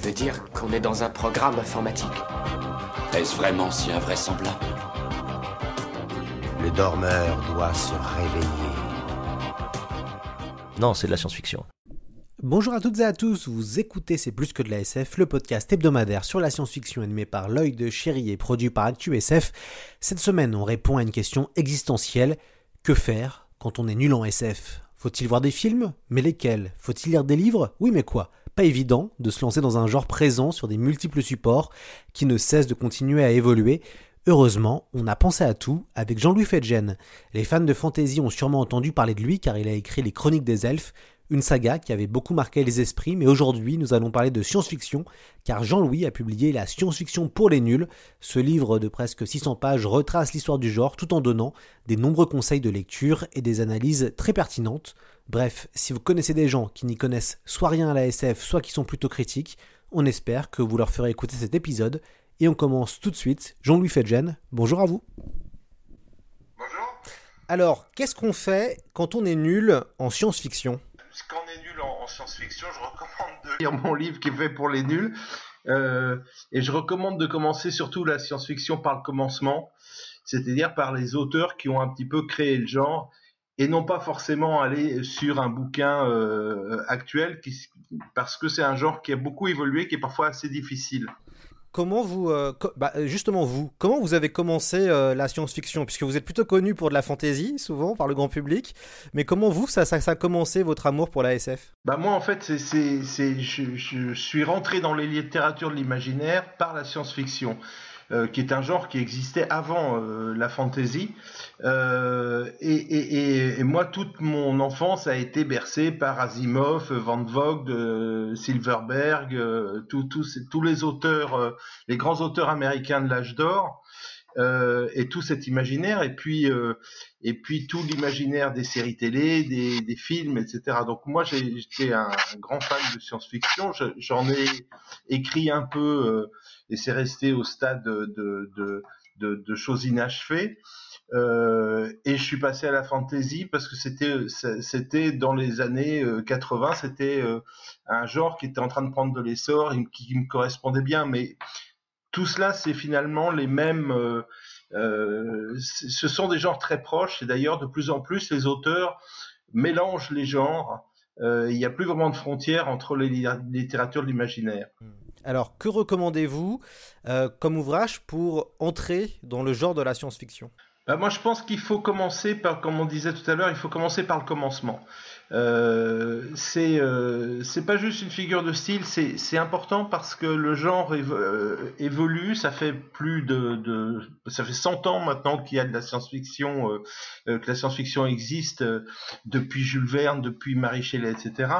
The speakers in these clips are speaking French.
Tu veux dire qu'on est dans un programme informatique Est-ce vraiment si invraisemblable Le dormeur doit se réveiller. Non, c'est de la science-fiction. Bonjour à toutes et à tous, vous écoutez C'est plus que de la SF, le podcast hebdomadaire sur la science-fiction animé par l'œil de chéri et produit par ActuSF. Cette semaine, on répond à une question existentielle. Que faire quand on est nul en SF Faut-il voir des films? Mais lesquels? Faut-il lire des livres? Oui mais quoi? Pas évident de se lancer dans un genre présent sur des multiples supports qui ne cessent de continuer à évoluer. Heureusement, on a pensé à tout avec Jean-Louis Fedgen. Les fans de fantasy ont sûrement entendu parler de lui car il a écrit les Chroniques des Elfes, une saga qui avait beaucoup marqué les esprits, mais aujourd'hui nous allons parler de science-fiction, car Jean-Louis a publié La science-fiction pour les nuls. Ce livre de presque 600 pages retrace l'histoire du genre tout en donnant des nombreux conseils de lecture et des analyses très pertinentes. Bref, si vous connaissez des gens qui n'y connaissent soit rien à la SF, soit qui sont plutôt critiques, on espère que vous leur ferez écouter cet épisode. Et on commence tout de suite. Jean-Louis Fedgen, bonjour à vous. Bonjour. Alors, qu'est-ce qu'on fait quand on est nul en science-fiction? Quand on est nul en, en science-fiction, je recommande de lire mon livre qui est fait pour les nuls. Euh, et je recommande de commencer surtout la science-fiction par le commencement, c'est-à-dire par les auteurs qui ont un petit peu créé le genre, et non pas forcément aller sur un bouquin euh, actuel, qui, parce que c'est un genre qui a beaucoup évolué, qui est parfois assez difficile. Comment vous, euh, co- bah, justement vous, comment vous avez commencé euh, la science-fiction? Puisque vous êtes plutôt connu pour de la fantasy, souvent par le grand public. Mais comment vous, ça, ça, ça a commencé votre amour pour la SF Bah moi en fait, c'est, je, je suis rentré dans les littératures de l'imaginaire par la science-fiction. Euh, qui est un genre qui existait avant euh, la fantasy. Euh, et, et, et, et, moi, toute mon enfance a été bercée par Asimov, Van Vogt, Silverberg, tous les auteurs, les grands auteurs américains de l'âge d'or. Et tout cet imaginaire, et puis, et puis tout l'imaginaire des séries télé, des, films, etc. Donc moi, j'étais un grand fan de science-fiction. J'en ai écrit un peu et c'est resté au stade de, choses inachevées. Euh, et je suis passé à la fantasy parce que c'était c'était dans les années 80, c'était euh, un genre qui était en train de prendre de l'essor qui, qui, me correspondait bien. Mais tout cela, c'est finalement les mêmes. Euh, euh ce sont des genres très proches et d'ailleurs de plus en plus les auteurs mélangent les genres. Euh, il n'y a plus vraiment de frontières entre les littératures de l'imaginaire. Alors, que recommandez-vous comme ouvrage pour entrer dans le genre de la science-fiction? Bah Moi, je pense qu'il faut commencer par, comme on disait tout à l'heure, il faut commencer par le commencement. Euh, c'est euh, c'est pas juste une figure de style, c'est important parce que le genre évo évolue. Ça fait plus de, de ça fait 100 ans maintenant qu'il y a de la science-fiction, euh, que la science-fiction existe depuis Jules Verne, depuis Marie Shelley, etc.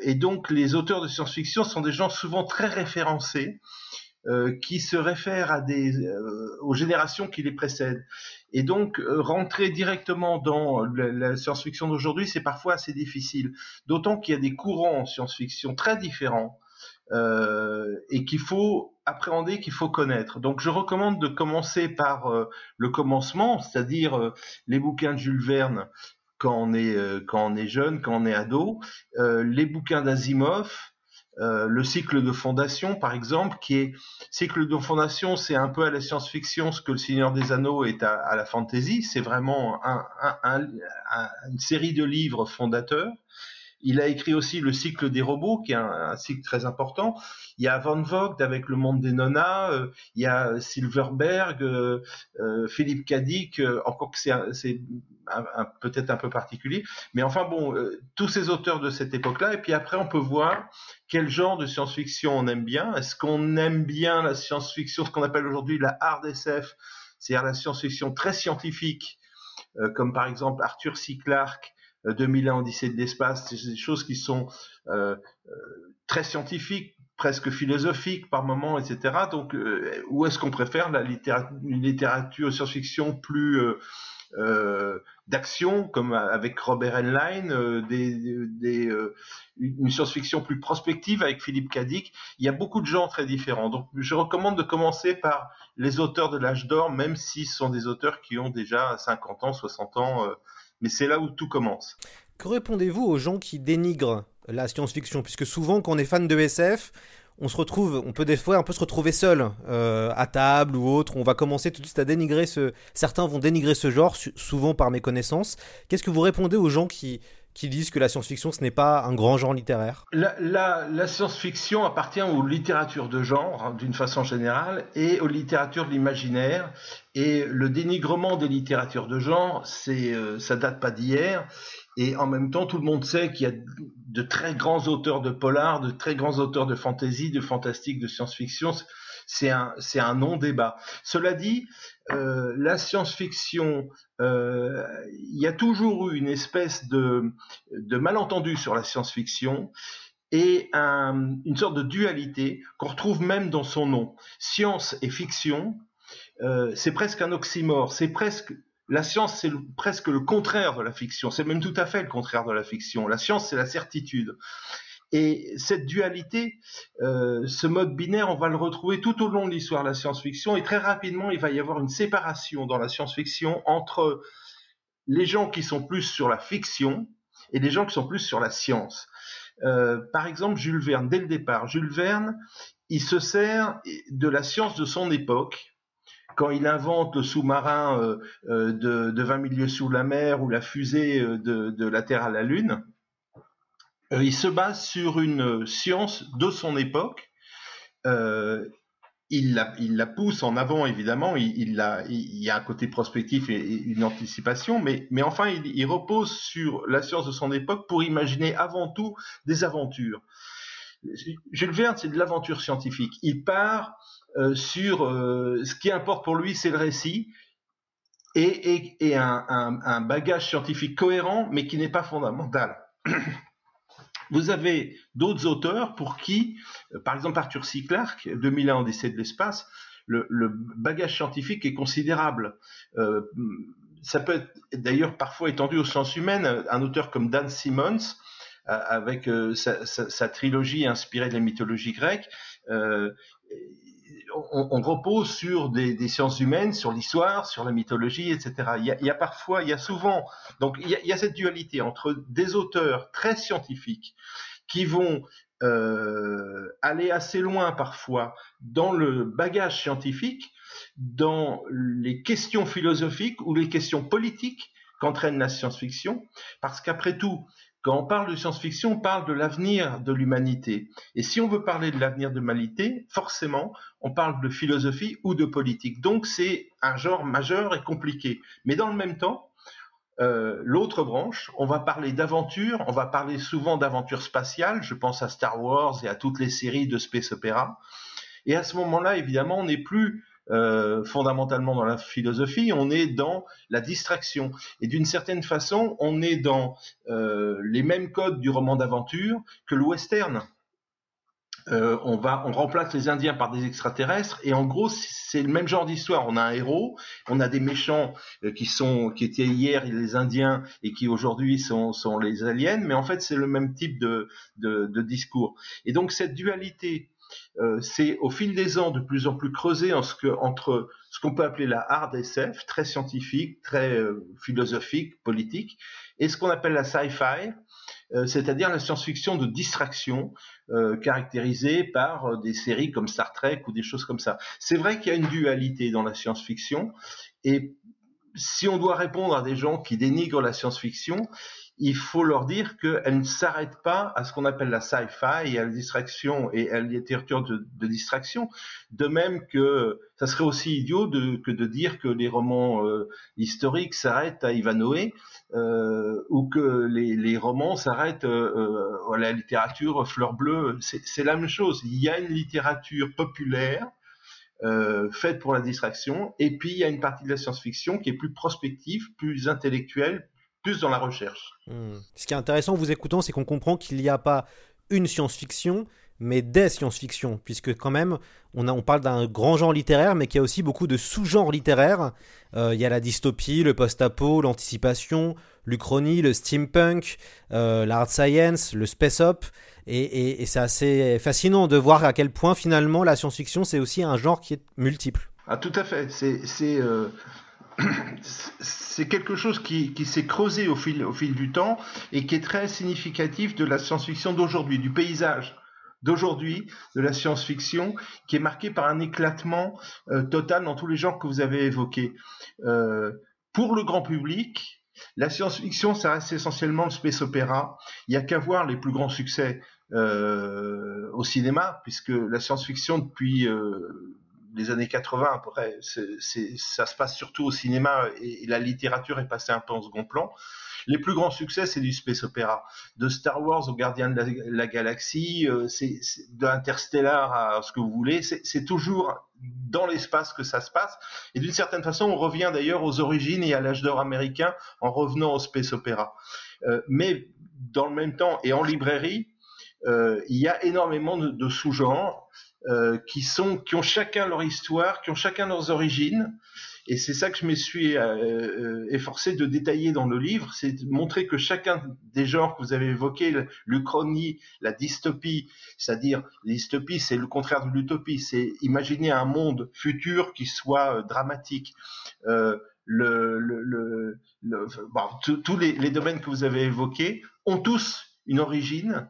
et donc les auteurs de science-fiction sont des gens souvent très référencés. Euh, qui se réfèrent à des, euh, aux générations qui les précèdent. Et donc, euh, rentrer directement dans la, science-fiction d'aujourd'hui, c'est parfois assez difficile. D'autant qu'il y a des courants en science-fiction très différents et qu'il faut appréhender, qu'il faut connaître. Donc, je recommande de commencer par le commencement, c'est-à-dire les bouquins de Jules Verne quand on est, quand on est jeune, quand on est ado, les bouquins d'Asimov, euh, le cycle de fondation, par exemple, qui est cycle de fondation, c'est un peu à la science-fiction ce que le Seigneur des Anneaux est à, la fantasy. C'est vraiment un, un, un, une série de livres fondateurs. Il a écrit aussi le cycle des robots, qui est un, cycle très important. Il y a Van Vogt avec le monde des nonas. Euh, il y a Silverberg, euh, euh, Philippe Cadic. encore que c'est peut-être un peu particulier, mais enfin bon, tous ces auteurs de cette époque-là. Et puis après, on peut voir quel genre de science-fiction on aime bien. Est-ce qu'on aime bien la science-fiction, ce qu'on appelle aujourd'hui la hard SF, c'est-à-dire la science-fiction très scientifique, euh, comme par exemple Arthur C. Clarke, euh, 2001 Odyssée de l'espace, c'est des choses qui sont euh, très scientifiques, presque philosophique par moment, etc. Donc, euh, où est-ce qu'on préfère la littérature, une littérature science-fiction plus euh, euh, d'action, comme avec Robert Heinlein, euh, des, des, euh, une science-fiction plus prospective avec Philippe Cadic? Il y a beaucoup de gens très différents. Donc, je recommande de commencer par les auteurs de l'âge d'or, même si ce sont des auteurs qui ont déjà 50 ans, 60 ans. Mais c'est là où tout commence. Que répondez-vous aux gens qui dénigrent la science-fiction, puisque souvent quand on est fan de SF, on se retrouve, on peut des fois un peu se retrouver seul euh, à table ou autre. On va commencer tout de suite à dénigrer ce. Certains vont dénigrer ce genre, souvent par méconnaissance. Qu'est-ce que vous répondez aux gens qui qui disent que la science-fiction ce n'est pas un grand genre littéraire La, science-fiction appartient aux littératures de genre hein, d'une façon générale et aux littératures de l'imaginaire. Et le dénigrement des littératures de genre, c'est euh, ça date pas d'hier. Et en même temps, tout le monde sait qu'il y a de très grands auteurs de polar, de très grands auteurs de fantasy, de fantastique, de science-fiction. C'est un, non-débat. Cela dit, euh, la science-fiction, euh, il y a toujours eu une espèce de, malentendu sur la science-fiction et un, une sorte de dualité qu'on retrouve même dans son nom. Science et fiction, euh, c'est presque un oxymore, c'est presque la science, c'est presque le contraire de la fiction. C'est même tout à fait le contraire de la fiction. La science, c'est la certitude. Et cette dualité, euh, ce mode binaire, on va le retrouver tout au long de l'histoire de la science-fiction. Et très rapidement, il va y avoir une séparation dans la science-fiction entre les gens qui sont plus sur la fiction et les gens qui sont plus sur la science. Euh, par exemple, Jules Verne, dès le départ, Jules Verne, il se sert de la science de son époque quand il invente le sous-marin euh, de, de 20 milieux sous la mer ou la fusée de la Terre à la Lune, il se base sur une science de son époque. il, la, il la pousse en avant, évidemment. Il, y a un côté prospectif et, une anticipation, mais, enfin, il, repose sur la science de son époque pour imaginer avant tout des aventures. Jules Verne, c'est de l'aventure scientifique. Il part euh, sur euh, ce qui importe pour lui, c'est le récit et, un, bagage scientifique cohérent, mais qui n'est pas fondamental. Vous avez d'autres auteurs pour qui, euh, par exemple Arthur C. Clarke, 2001 Odyssée de l'espace, le, bagage scientifique est considérable. Euh, ça peut être d'ailleurs parfois étendu au sens humain. Un auteur comme Dan Simmons, avec euh, sa, sa, trilogie inspirée de la mythologie grecque, on, repose sur des, sciences humaines, sur l'histoire, sur la mythologie, etc. Il y, a, parfois, il y a souvent, donc il y a, il y a, cette dualité entre des auteurs très scientifiques qui vont euh, aller assez loin parfois dans le bagage scientifique, dans les questions philosophiques ou les questions politiques qu'entraîne la science-fiction, parce qu'après tout, quand on parle de science-fiction, on parle de l'avenir de l'humanité. Et si on veut parler de l'avenir de l'humanité, forcément, on parle de philosophie ou de politique. Donc c'est un genre majeur et compliqué. Mais dans le même temps, euh, l'autre branche, on va parler d'aventure, on va parler souvent d'aventure spatiale, je pense à Star Wars et à toutes les séries de space opéra. Et à ce moment-là, évidemment, on n'est plus euh, fondamentalement dans la philosophie, on est dans la distraction. Et d'une certaine façon, on est dans euh, les mêmes codes du roman d'aventure que le western. Euh, on va, on remplace les Indiens par des extraterrestres et en gros c'est le même genre d'histoire. On a un héros, on a des méchants qui sont, qui étaient hier les Indiens et qui aujourd'hui sont, sont les aliens, mais en fait c'est le même type de, de discours. Et donc cette dualité euh, c'est au fil des ans de plus en plus creusé entre ce qu'on peut appeler la hard SF, très scientifique, très euh, philosophique, politique, et ce qu'on appelle la sci-fi, euh, c'est-à-dire la science-fiction de distraction, caractérisée par des séries comme Star Trek ou des choses comme ça. C'est vrai qu'il y a une dualité dans la science-fiction, et si on doit répondre à des gens qui dénigrent la science-fiction, il faut leur dire qu'elle ne s'arrête pas à ce qu'on appelle la sci-fi et à la distraction et à la littérature de, distraction. De même que ça serait aussi idiot de, que de dire que les romans euh, historiques s'arrêtent à Ivanhoe euh, ou que les, les romans s'arrêtent euh, à la littérature fleur bleue. C'est la même chose. Il y a une littérature populaire euh, faite pour la distraction, et puis il y a une partie de la science-fiction qui est plus prospective, plus intellectuelle, plus dans la recherche. Mmh. Ce qui est intéressant en vous écoutant, c'est qu'on comprend qu'il n'y a pas une science-fiction, mais des science-fiction, puisque quand même, on, a, on parle d'un grand genre littéraire, mais qu'il y a aussi beaucoup de sous-genres littéraires. Euh, il y a la dystopie, le post-apo, l'anticipation, l'uchronie, le steampunk, euh, l'art science, le space-op. Et, et c'est assez fascinant de voir à quel point finalement la science-fiction, c'est aussi un genre qui est multiple. Ah, tout à fait. C'est euh, c'est quelque chose qui, s'est creusé au fil, du temps et qui est très significatif de la science-fiction d'aujourd'hui, du paysage d'aujourd'hui de la science-fiction, qui est marqué par un éclatement euh, total dans tous les genres que vous avez évoqués. Euh, pour le grand public, la science-fiction, ça reste essentiellement le space opéra. Il n'y a qu'à voir les plus grands succès euh, au cinéma, puisque la science-fiction, depuis les années 80 après, ça se passe surtout au cinéma et, la littérature est passée un peu en second plan. Les plus grands succès, c'est du space opéra. De Star Wars au Gardien de la, Galaxie, euh, c'est de Interstellar à ce que vous voulez, c'est toujours dans l'espace que ça se passe. Et d'une certaine façon, on revient d'ailleurs aux origines et à l'âge d'or américain en revenant au space opéra. Euh, mais dans le même temps et en librairie, euh, il y a énormément de sous-genres. Euh, qui sont, qui ont chacun leur histoire, qui ont chacun leurs origines. Et c'est ça que je me suis euh, euh, efforcé de détailler dans le livre, c'est de montrer que chacun des genres que vous avez évoqués, l'Uchronie, la dystopie, c'est-à-dire dystopie, c'est le contraire de l'utopie, c'est imaginer un monde futur qui soit dramatique. Euh, le, le, le, bon, tous les, les, domaines que vous avez évoqués ont tous une origine,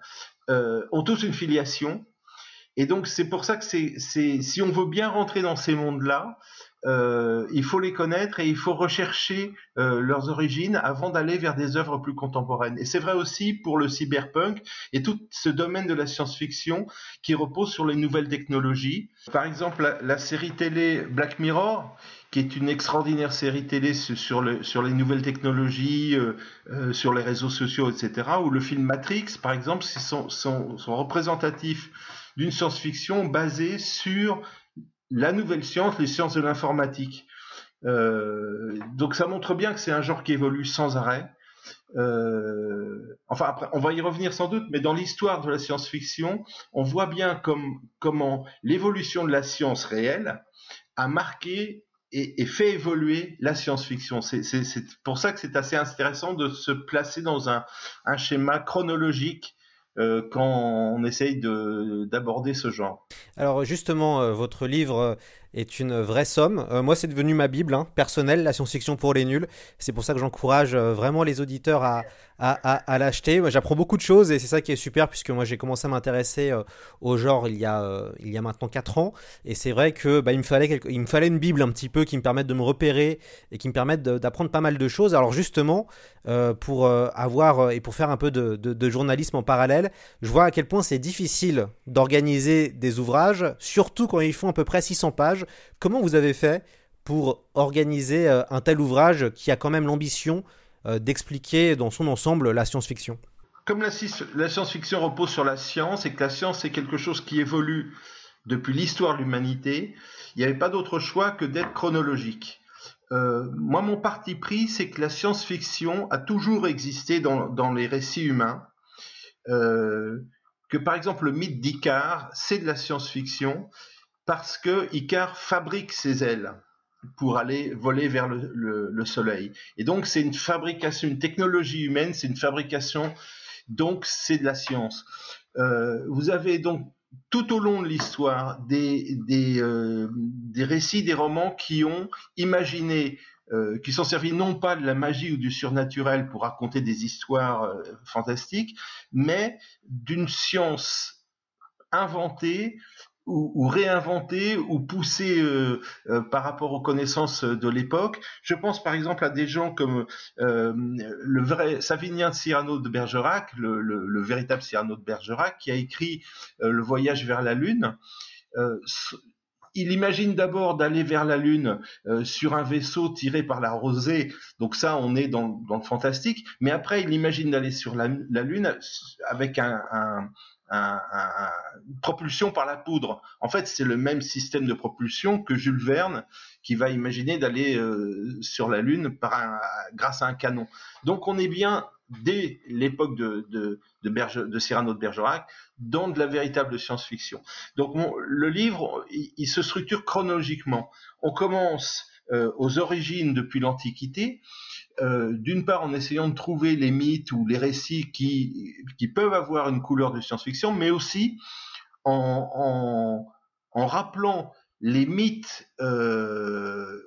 euh, ont tous une filiation, et donc c'est pour ça que c'est, si on veut bien rentrer dans ces mondes-là, euh, il faut les connaître et il faut rechercher euh, leurs origines avant d'aller vers des œuvres plus contemporaines. Et c'est vrai aussi pour le cyberpunk et tout ce domaine de la science-fiction qui repose sur les nouvelles technologies. Par exemple, la, série télé Black Mirror, qui est une extraordinaire série télé sur, le, sur les nouvelles technologies, euh, sur les réseaux sociaux, etc. Ou le film Matrix, par exemple, sont, sont, sont représentatifs d'une science-fiction basée sur la nouvelle science, les sciences de l'informatique. Euh, donc ça montre bien que c'est un genre qui évolue sans arrêt. Euh, enfin, après, on va y revenir sans doute, mais dans l'histoire de la science-fiction, on voit bien comme, comment l'évolution de la science réelle a marqué et, fait évoluer la science-fiction. C'est pour ça que c'est assez intéressant de se placer dans un schéma chronologique euh, quand on essaye d'aborder ce genre. Alors justement, euh, votre livre est une vraie somme. Euh, moi, c'est devenu ma bible hein, personnelle, la science-fiction pour les nuls. C'est pour ça que j'encourage vraiment les auditeurs à, à, l'acheter. J'apprends beaucoup de choses et c'est ça qui est super puisque moi j'ai commencé à m'intéresser au genre il y a, il y a maintenant 4 ans. Et c'est vrai que bah, il, me fallait il me fallait une bible un petit peu qui me permette de me repérer et qui me permette d'apprendre pas mal de choses. Alors justement, pour avoir et pour faire un peu de, de journalisme en parallèle, je vois à quel point c'est difficile d'organiser des ouvrages, surtout quand ils font à peu près 600 pages. Comment vous avez fait pour organiser euh, un tel ouvrage qui a quand même l'ambition euh, d'expliquer dans son ensemble la science-fiction? Comme la, science-fiction repose sur la science et que la science est quelque chose qui évolue depuis l'histoire de l'humanité, il n'y avait pas d'autre choix que d'être chronologique. Euh, moi, mon parti pris, c'est que la science-fiction a toujours existé dans les récits humains. Que par exemple le mythe d'Icare, c'est de la science-fiction parce que Icare fabrique ses ailes pour aller voler vers le, soleil. Et donc c'est une fabrication, une technologie humaine, c'est une fabrication, donc c'est de la science. Euh, vous avez donc tout au long de l'histoire des, des, euh, des récits, des romans qui ont imaginé euh, qui sont servis non pas de la magie ou du surnaturel pour raconter des histoires fantastiques, mais d'une science inventée ou, réinventée ou poussée euh, par rapport aux connaissances de l'époque. Je pense par exemple à des gens comme le vrai Savinien Cyrano de Bergerac, le, le, véritable Cyrano de Bergerac, qui a écrit Le voyage vers la Lune il imagine d'abord d'aller vers la Lune euh, sur un vaisseau tiré par la rosée, donc ça on est dans, le fantastique, mais après il imagine d'aller sur la, Lune avec un, une propulsion par la poudre. En fait, c'est le même système de propulsion que Jules Verne qui va imaginer d'aller euh, sur la Lune grâce à un canon. Donc on est bien dès l'époque de, de, de, Cyrano de Bergerac, dans de la véritable science-fiction. Donc le livre, il, se structure chronologiquement. On commence euh, aux origines depuis l'Antiquité, euh, d'une part en essayant de trouver les mythes ou les récits qui, qui peuvent avoir une couleur de science-fiction, mais aussi en, en, rappelant les mythes euh,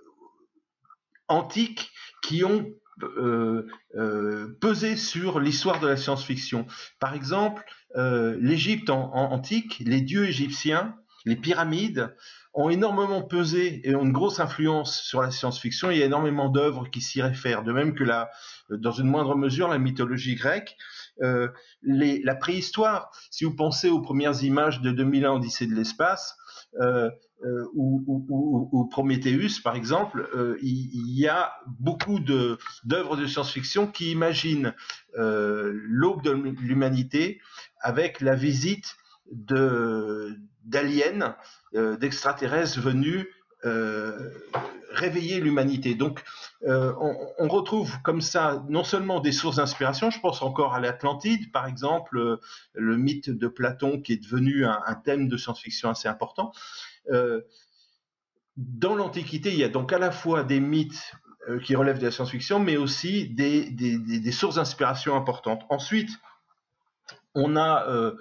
antiques qui ont euh, euh, pesé sur l'histoire de la science-fiction. Par exemple, euh, l'Égypte en, antique, les dieux égyptiens, les pyramides ont énormément pesé et ont une grosse influence sur la science-fiction. Il y a énormément d'œuvres qui s'y réfèrent, de même que la, dans une moindre mesure la mythologie grecque. Euh, la préhistoire, si vous pensez aux premières images de 2001 Odyssée de l'espace, euh, euh, ou, Prometheus, par exemple, il, y a beaucoup d'œuvres de, science-fiction qui imaginent l'aube de l'humanité avec la visite d'aliens, d'extraterrestres venus réveiller l'humanité. Donc, on, retrouve comme ça non seulement des sources d'inspiration, je pense encore à l'Atlantide, par exemple, le mythe de Platon qui est devenu un, thème de science-fiction assez important, euh, dans l'Antiquité, il y a donc à la fois des mythes euh, qui relèvent de la science-fiction, mais aussi des, sources d'inspiration importantes. Ensuite, on a euh, euh,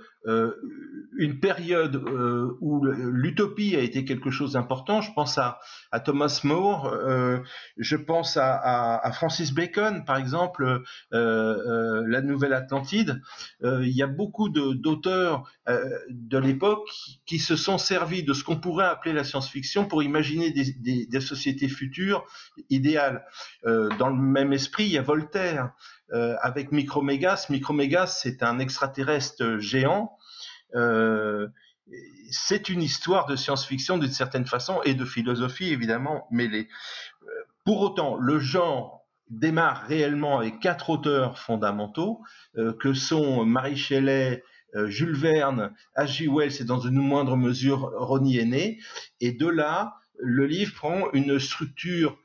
une période euh, où l'utopie a été quelque chose d'important. Je pense à, à Thomas More, euh, je pense à, à, à, Francis Bacon, par exemple, La Nouvelle Atlantide. il y a beaucoup d'auteurs de, l'époque qui se sont servis de ce qu'on pourrait appeler la science-fiction pour imaginer des, des, des, sociétés futures idéales. dans le même esprit, il y a Voltaire. avec Micromégas. Micromégas, c'est un extraterrestre géant euh, c'est une histoire de science-fiction d'une certaine façon et de philosophie évidemment mêlée. Euh, pour autant, le genre démarre réellement avec quatre auteurs fondamentaux euh, que sont Marie Shelley, Jules Verne, H.G. Wells et dans une moindre mesure Ronnie Henné. Et de là, le livre prend une structure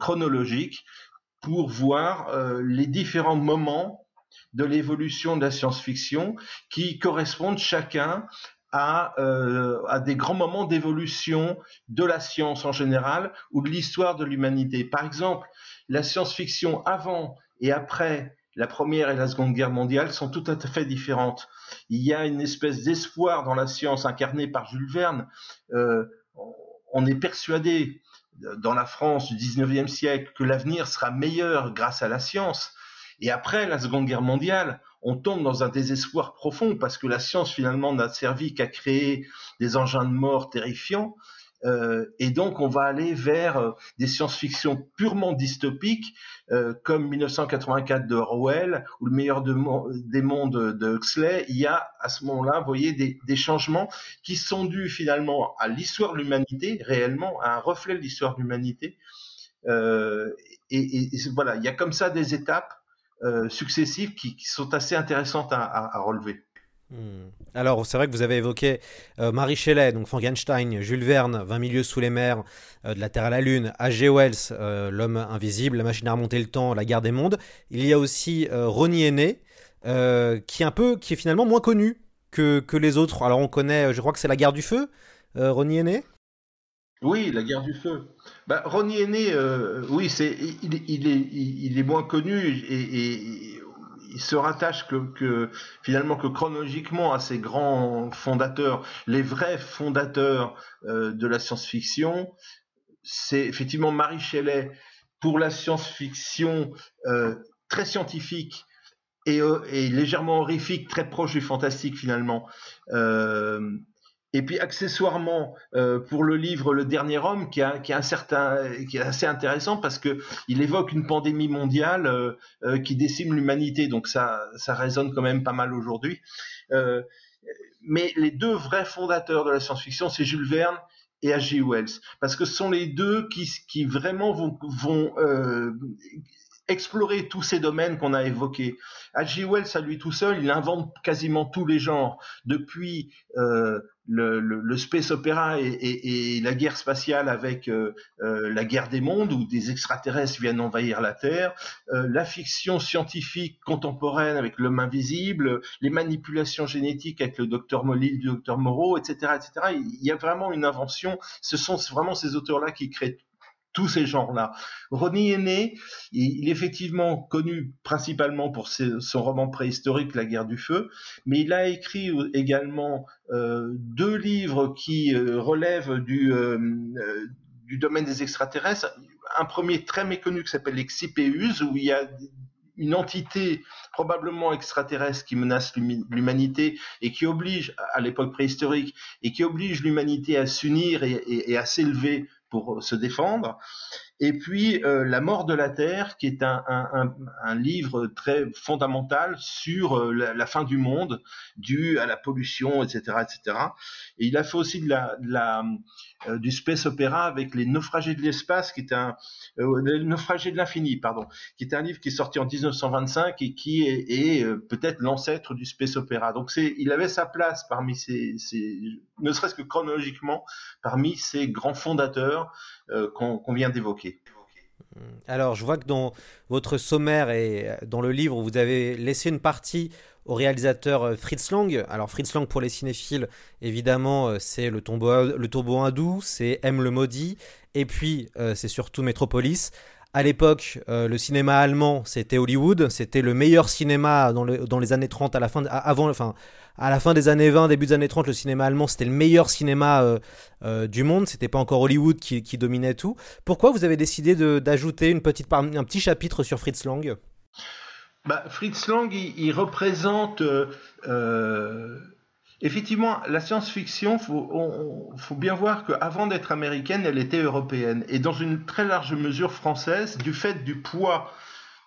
chronologique pour voir les différents moments de l'évolution de la science-fiction qui correspondent chacun à, euh, à des grands moments d'évolution de la science en général ou de l'histoire de l'humanité. Par exemple, la science-fiction avant et après la Première et la Seconde Guerre mondiale sont tout à fait différentes. Il y a une espèce d'espoir dans la science incarnée par Jules Verne. Euh, on est persuadé dans la France du 19e siècle que l'avenir sera meilleur grâce à la science. Et après la Seconde Guerre mondiale, on tombe dans un désespoir profond parce que la science finalement n'a servi qu'à créer des engins de mort terrifiants. Euh, et donc on va aller vers euh, des science-fiction purement dystopiques euh, comme 1984 de Orwell ou le meilleur des mondes de Huxley. Il y a à ce moment-là, vous voyez, des, des, changements qui sont dus finalement à l'histoire de l'humanité, réellement, à un reflet de l'histoire de l'humanité. Euh, et, et, voilà, il y a comme ça des étapes euh, successives qui, sont assez intéressantes à, relever. Hmm. Alors, c'est vrai que vous avez évoqué euh, Marie Shelley, donc Frankenstein, Jules Verne, 20 milieux sous les mers, euh, de la Terre à la Lune, H.G. Wells, L'homme invisible, La machine à remonter le temps, La guerre des mondes. Il y a aussi Ronnie Henné, qui est un peu, qui est finalement moins connu que, que les autres. Alors, on connaît, je crois que c'est La guerre du feu, Ronnie Henné oui, la guerre du feu. Bah, Ronnie Aîné, euh, oui, c'est, il, est, moins connu et, il se rattache finalement que chronologiquement à ces grands fondateurs, les vrais fondateurs euh, de la science-fiction. C'est effectivement Marie Shelley pour la science-fiction euh, très scientifique et, légèrement horrifique, très proche du fantastique finalement. Et puis accessoirement euh, pour le livre Le Dernier Homme, qui, a, qui, a un certain, qui est assez intéressant parce que il évoque une pandémie mondiale euh, euh, qui décime l'humanité, donc ça, ça résonne quand même pas mal aujourd'hui. Euh, mais les deux vrais fondateurs de la science-fiction, c'est Jules Verne et H.G. Wells, parce que ce sont les deux qui, qui vraiment vont, vont explorer tous ces domaines qu'on a évoqués. H.G. Wells, à lui tout seul, il invente quasiment tous les genres, depuis euh, le, le, le, space opéra et, et, et, la guerre spatiale avec euh, euh, la guerre des mondes, où des extraterrestres viennent envahir la Terre, euh, la fiction scientifique contemporaine avec l'homme invisible, les manipulations génétiques avec le docteur Molil, le docteur Moreau, etc., etc. Il y a vraiment une invention. Ce sont vraiment ces auteurs-là qui créent tous ces genres-là. Ronnie Aîné, il est effectivement connu principalement pour son roman préhistorique La guerre du feu, mais il a écrit également euh, deux livres qui euh, relèvent du, euh, du domaine des extraterrestres. Un premier très méconnu qui s'appelle Excipeus, où il y a une entité probablement extraterrestre qui menace l'humanité et qui oblige, à l'époque préhistorique, et qui oblige l'humanité à s'unir et à s'élever pour se défendre. Et puis euh, La mort de la Terre, qui est un, livre très fondamental sur euh, la, fin du monde, dû à la pollution, etc., etc. Et il a fait aussi euh, du space opéra avec les naufragés de l'espace, qui est un les naufragés de l'infini, pardon, qui est un livre qui est sorti en 1925 et qui est, peut-être l'ancêtre du space opéra. Donc il avait sa place parmi ces, ne serait-ce que chronologiquement, parmi ces grands fondateurs qu'on qu vient d'évoquer. Alors, je vois que dans votre sommaire et dans le livre, vous avez laissé une partie au réalisateur Fritz Lang. Alors, Fritz Lang, pour les cinéphiles, évidemment, c'est le tombeau, hindou, c'est M le maudit, et puis euh, c'est surtout Metropolis. À l'époque, euh, le cinéma allemand, c'était Hollywood, c'était le meilleur cinéma dans, le, dans, les années 30, à la fin, avant, enfin, à la fin des années 20, début des années 30, le cinéma allemand, c'était le meilleur cinéma euh, euh, du monde. C'était pas encore Hollywood qui, dominait tout. Pourquoi vous avez décidé d'ajouter un petit chapitre sur Fritz Lang? Bah, Fritz Lang, il, représente Effectivement, la science-fiction, faut, faut bien voir qu'avant d'être américaine, elle était européenne et dans une très large mesure française, du fait du poids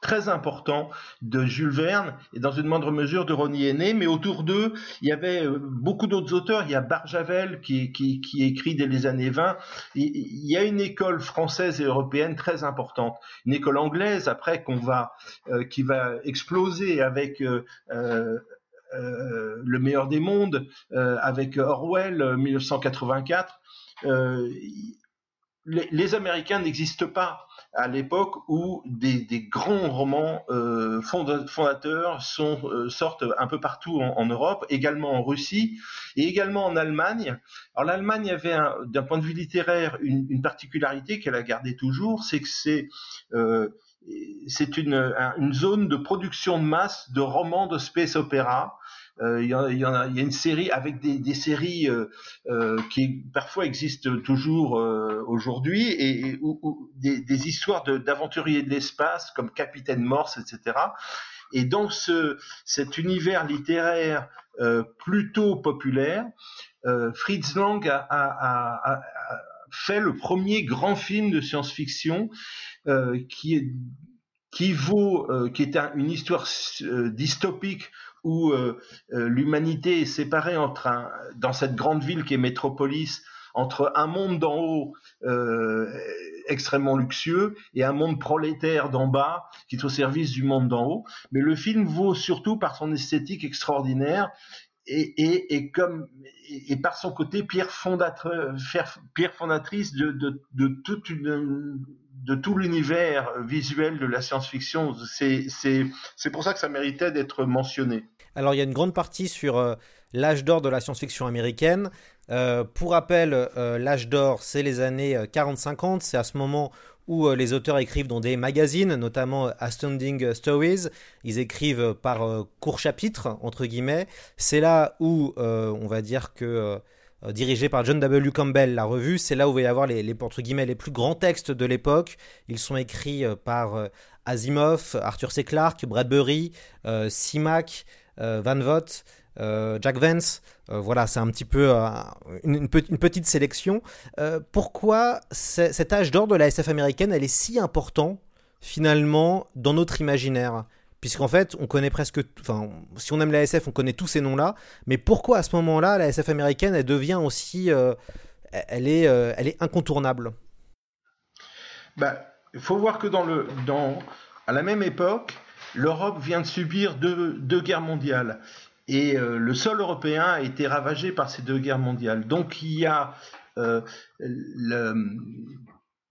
très important de Jules Verne et dans une moindre mesure de Ronnie Aîné, mais autour d'eux, il y avait beaucoup d'autres auteurs. Il y a Barjavel qui, qui, qui écrit dès les années 20. Il y a une école française et européenne très importante, une école anglaise après qu'on va euh, qui va exploser avec euh, euh, euh, le meilleur des mondes, euh, avec Orwell, 1984. Euh, les, Américains n'existent pas à l'époque où des, grands romans euh, fondateurs euh, sortent un peu partout en, Europe, également en Russie et également en Allemagne. Alors l'Allemagne avait, d'un point de vue littéraire, une, particularité qu'elle a gardée toujours, c'est que c'est euh, une, une, zone de production de masse de romans de space opéra euh, il, y en, il, y a, une série avec des, séries euh, euh, qui parfois existent toujours euh, aujourd'hui et, des, histoires d'aventuriers de, l'espace comme Capitaine Morse, etc. Et dans ce, cet univers littéraire euh, plutôt populaire, euh, Fritz Lang a, fait le premier grand film de science-fiction qui est qui vaut, qui est un, une histoire dystopique où euh, euh, l'humanité est séparée entre un, dans cette grande ville qui est Métropolis entre un monde d'en haut euh, extrêmement luxueux et un monde prolétaire d'en bas qui est au service du monde d'en haut. Mais le film vaut surtout par son esthétique extraordinaire et, et, et comme et, par son côté pierre fondatrice, pierre fondatrice de, de, de toute une de tout l'univers visuel de la science-fiction. C'est pour ça que ça méritait d'être mentionné. Alors il y a une grande partie sur euh, l'âge d'or de la science-fiction américaine. Euh, pour rappel, euh, l'âge d'or, c'est les années 40-50. C'est à ce moment où euh, les auteurs écrivent dans des magazines, notamment Astounding Stories. Ils écrivent par euh, court chapitre, entre guillemets. C'est là où, euh, on va dire que dirigé par John W. Campbell, la revue. C'est là où va y avoir les, les, plus grands textes de l'époque. Ils sont écrits par Asimov, Arthur C. Clarke, Bradbury, euh, Simak, euh, Van Vogt, euh, Jack Vance. voilà, c'est un petit peu une, une, petite sélection. pourquoi cet âge d'or de la SF américaine, elle est si important finalement dans notre imaginaire? Puisqu'en fait, on connaît presque, enfin, si on aime la SF, on connaît tous ces noms-là, mais pourquoi à ce moment-là, la SF américaine, elle devient aussi, euh, elle est, euh, elle est incontournable? Bah, il faut voir que dans le, dans, à la même époque, l'Europe vient de subir deux, guerres mondiales. Et euh, le sol européen a été ravagé par ces deux guerres mondiales. Donc il y a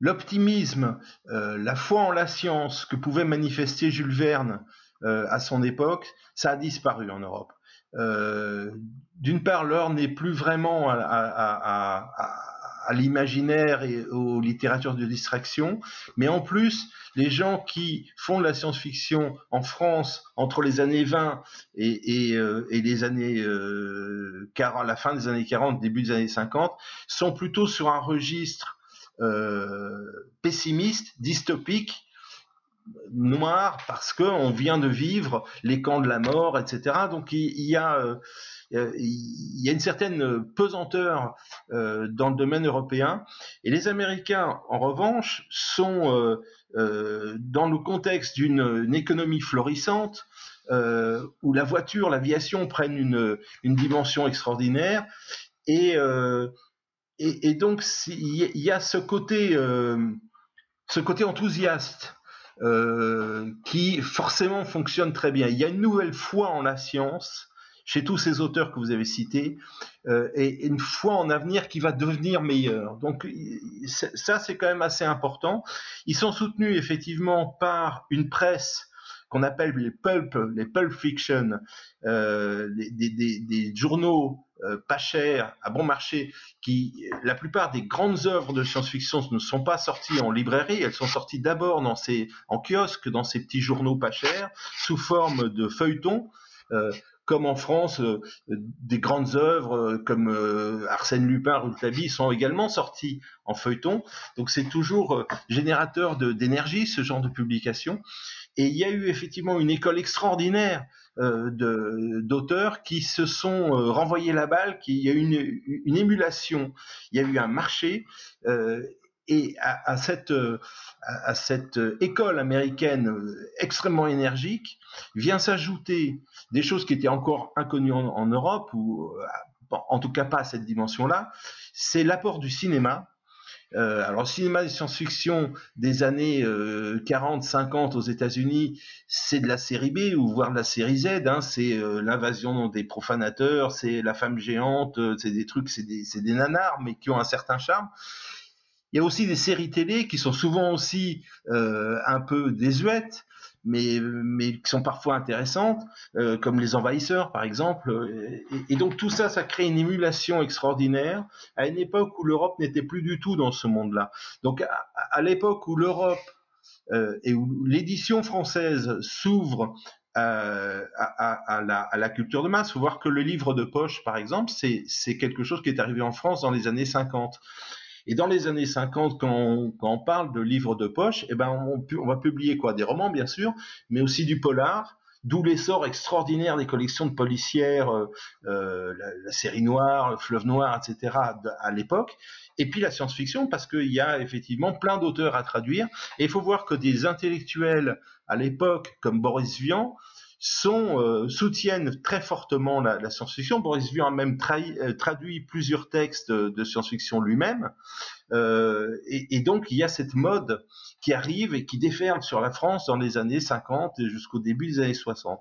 l'optimisme, la foi en la science que pouvait manifester Jules Verne à son époque, ça a disparu en Europe. Euh, d'une part, l'heure n'est plus vraiment à, l'imaginaire et aux littératures de distraction, mais en plus, les gens qui font de la science-fiction en France entre les années 20 et, et, euh, et les années euh, 40, la fin des années 40, début des années 50, sont plutôt sur un registre euh, pessimiste, dystopique, noir, parce qu'on vient de vivre les camps de la mort, etc. Donc il, y a euh, il y a une certaine pesanteur euh, dans le domaine européen. Et les Américains, en revanche, sont euh, euh, dans le contexte d'une économie florissante, euh, où la voiture, l'aviation prennent une, une, dimension extraordinaire. Et, euh, et, et, donc, il y a ce côté, euh, ce côté enthousiaste. Qui forcément fonctionne très bien. Il y a une nouvelle foi en la science, chez tous ces auteurs que vous avez cités, euh, et une foi en avenir qui va devenir meilleur. Donc ça, c'est quand même assez important. Ils sont soutenus effectivement par une presse qu'on appelle les pulp, les pulp fiction, euh, des, des, des, journaux euh, pas chers, à bon marché, qui, la plupart des grandes œuvres de science-fiction ne sont pas sorties en librairie, elles sont sorties d'abord dans ces, en kiosque, dans ces petits journaux pas chers, sous forme de feuilletons. Euh, comme en France, euh, des grandes œuvres comme Arsène Lupin, Rouletabille sont également sorties en feuilleton. Donc c'est toujours générateur d'énergie, ce genre de publication. Et il y a eu effectivement une école extraordinaire d'auteurs qui se sont euh, renvoyés la balle, qui il y a eu une, une, émulation, il y a eu un marché. et à, à cette, à, cette école américaine extrêmement énergique vient s'ajouter des choses qui étaient encore inconnues en, en Europe, ou en tout cas pas à cette dimension-là, c'est l'apport du cinéma. Euh, alors, le cinéma de science-fiction des années euh, 40-50 aux États-Unis, c'est de la série B ou voire de la série Z. Hein, c'est euh, l'invasion des profanateurs, c'est la femme géante, euh, c'est des trucs, c'est des, des nanars, mais qui ont un certain charme. Il y a aussi des séries télé qui sont souvent aussi euh, un peu désuètes, mais, qui sont parfois intéressantes, euh, comme Les Envahisseurs par exemple. Et, et, donc tout ça, ça crée une émulation extraordinaire à une époque où l'Europe n'était plus du tout dans ce monde-là. Donc à, l'époque où l'Europe euh, et où l'édition française s'ouvre à, la, à, la, culture de masse. Faut voir que le livre de poche, par exemple, c'est quelque chose qui est arrivé en France dans les années 50. Et dans les années 50, quand on, parle de livres de poche, eh ben on, on, va publier quoi? Des romans, bien sûr, mais aussi du polar, d'où l'essor extraordinaire des collections de policières, euh, euh, la, la, série noire, le fleuve noir, etc. à l'époque. Et puis la science-fiction, parce qu'il y a effectivement plein d'auteurs à traduire. Et il faut voir que des intellectuels à l'époque, comme Boris Vian, sont, euh, soutiennent très fortement la, la science-fiction. Boris Vian a même trahi, euh, traduit plusieurs textes de science-fiction lui-même. Euh, et, et, donc il y a cette mode qui arrive et qui déferle sur la France dans les années 50 et jusqu'au début des années 60